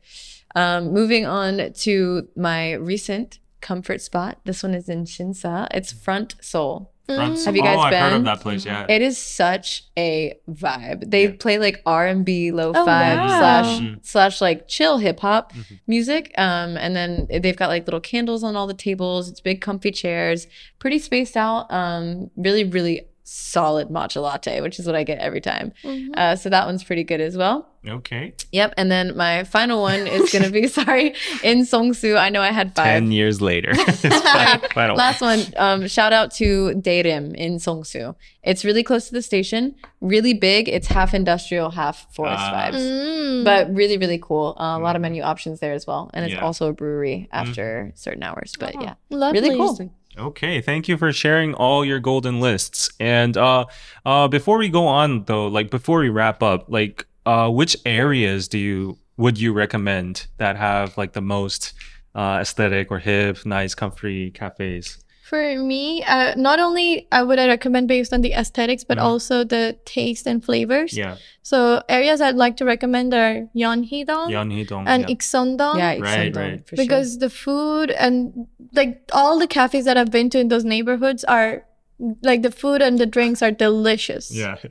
Um, moving on to my recent comfort spot. This one is in Shinsa. It's Front Seoul. Front- Mm. Have you guys oh, I've heard of been? that place. Yeah. It is such a vibe. They Yeah. play like R and B, lo-fi Oh, wow. slash Mhm. slash like chill hip hop Mhm. music. Um, and then they've got like little candles on all the tables. It's big, comfy chairs, pretty spaced out. Um, really, really solid matcha latte, which is what I get every time. Mhm. Uh, so that one's pretty good as well. Okay. Yep. And then my final one is going to be, sorry, in Seongsu. I know I had five. Ten years later. Final. Last one, um, shout out to Daerim in Seongsu. It's really close to the station, really big. It's half industrial, half forest Ah. vibes. Mm. But really, really cool. Uh, a lot of Mm. menu options there as well. And it's Yeah. Mm. also a brewery after certain hours. But Oh. yeah, Lovely. really cool. Okay, thank you for sharing all your golden lists. And uh uh before we go on though, like before we wrap up, like uh which areas do you would you recommend that have like the most uh aesthetic or hip, nice, comfy cafes? For me, uh, not only I would I recommend based on the aesthetics, but Mhm. also the taste and flavors. Yeah. So areas I'd like to recommend are Yeonhee-dong Yeonhee-dong. and yeah. Ikseon-dong. Yeah, Right, right. for sure. because the food and like all the cafes that I've been to in those neighborhoods are like the food and the drinks are delicious. Yeah.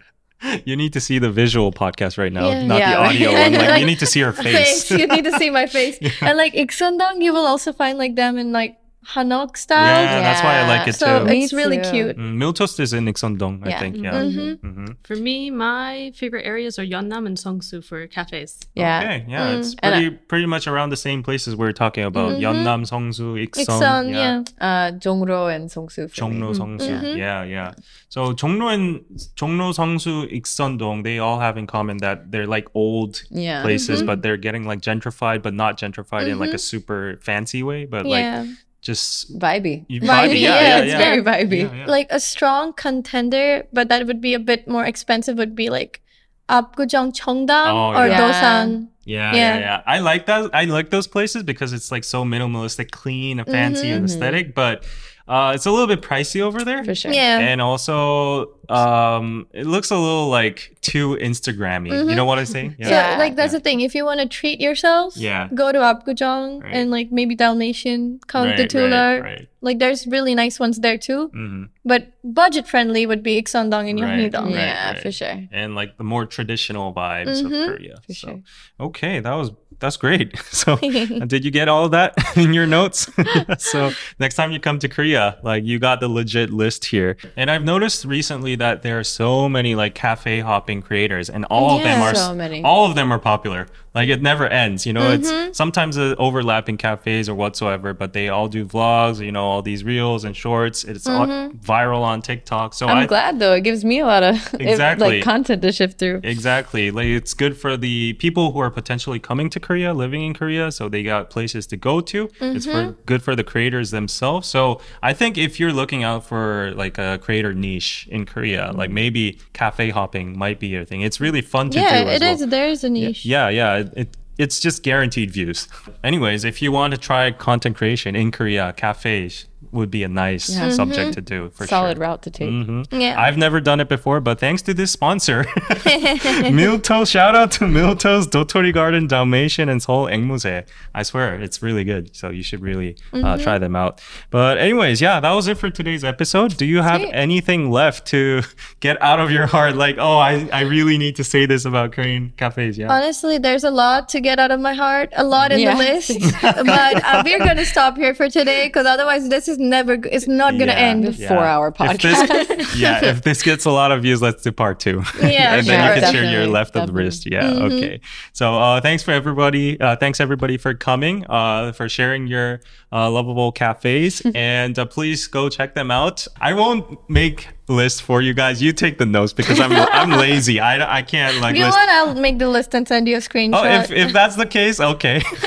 You need to see the visual podcast right now, Yeah. not Yeah, the audio And, one. Like, like, you need to see her face. Face. you need to see my face. And like Ikseondong, you will also find like them in like Hanok style. yeah, that's why I like it So too. Me it's really too. cute. Mm, Miltoast is in Ikseondong, I Yeah. think. Yeah. Mhm. hmm For me, my favorite areas are Yeonnam and Seongsu for cafes. Yeah. Okay. Yeah. Mm. It's And I- pretty pretty much around the same places we're talking about. Mhm. Yeonnam, Seongsu, Ikseon. Iksun, yeah. Uh, Jongro and Seongsu. for me. Jongno, Seongsu. Mhm. Yeah, yeah. So Jongno and Jongno, Seongsu, Ikseondong, they all have in common that they're like old Yeah. places, Mhm. but they're getting like gentrified, but not gentrified in like a super fancy way, but like Yeah. Just Vibey. you Vibey, yeah, yeah, yeah, it's yeah. Very vibey. Yeah, yeah. Like a strong contender, but that would be a bit more expensive, would be like Apgujeong Cheongdam Oh, or yeah. Dosan. Yeah, yeah, Yeah. yeah. I like that. I like those places because it's like so minimalistic, clean, and fancy, and Mhm. aesthetic. But uh, it's a little bit pricey over there. For sure. Yeah. And also, um, it looks a little like too Instagrammy. You Mhm. know what I'm saying? So Yeah. like that's the thing. If you want to treat yourself, Yeah. go to Apgujeong Right. and like maybe Dalmatian, Kont Right, de Tolle. right, right. Like there's really nice ones there too. Mhm. But budget friendly would be Ikseondong and Right, Yeongnido. right. Yeah, for sure. And like the more traditional vibes Mhm. of Korea. For so, sure. okay, that was that's great. So, did you get all of that in your notes? so, next time you come to Korea, like you got the legit list here. And I've noticed recently that there are so many like cafe hopping creators, and all of them are So many. all of them are popular. Like it never ends. You know, Mhm. it's sometimes uh, overlapping cafes or whatsoever, but they all do vlogs. You know, all these reels and shorts. It's all Mhm. viral on TikTok. So I'm I glad though. It gives me a lot of Exactly. like content to shift through. Exactly. Like it's good for the people who are potentially coming to Korea, living in Korea, so they got places to go to. It's for mm-hmm. good for the creators themselves. So I think if you're looking out for like a creator niche in Korea, like maybe cafe hopping might be your thing. It's really fun to yeah, do as it well. is. There is a niche. Yeah, yeah. It, it it's just guaranteed views. Anyways, if you want to try content creation in Korea, cafes would be a nice Yeah. subject to do for Solid sure. route to take. hmm Yeah. I've never done it before, but thanks to this sponsor, Milto. Shout out to Milto's Dotori Garden Dalmatian and Seoul Angmusae. I swear it's really good, so you should really uh, try them out. But anyways, yeah, that was it for today's episode. Do you have Sweet. anything left to get out of your heart? Like, oh, I, I really need to say this about Korean cafes. Yeah. Honestly, there's a lot to get out of my heart, a lot in Yeah. the list. but uh, we're gonna stop here for today because otherwise, this is never. It's not gonna Yeah. end. The four-hour If podcast. this- yeah, if this gets a lot of views, let's do part two. Yeah, and then sure. you can share your Definitely, left of the wrist. Yeah, Mm-hmm. okay. So uh, thanks for everybody. Uh, thanks everybody for coming, uh, for sharing your uh, lovable cafes, and uh, please go check them out. I won't make lists for you guys. You take the notes because I'm I'm lazy. I, I can't like you list. want, I'll make the list and send you a screenshot. Oh, if, if that's the case, okay.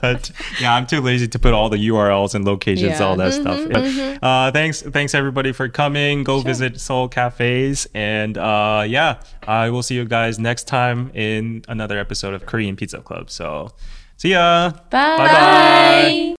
but yeah, I'm too lazy to put all the URLs and locations, Yeah. all that stuff. But, Mm-hmm, uh, thanks, thanks everybody for coming. Go visit Soul Cafes, and uh, yeah, I will see you guys next time in another episode of Korean Pizza Club. So, see ya. Bye. Bye-bye.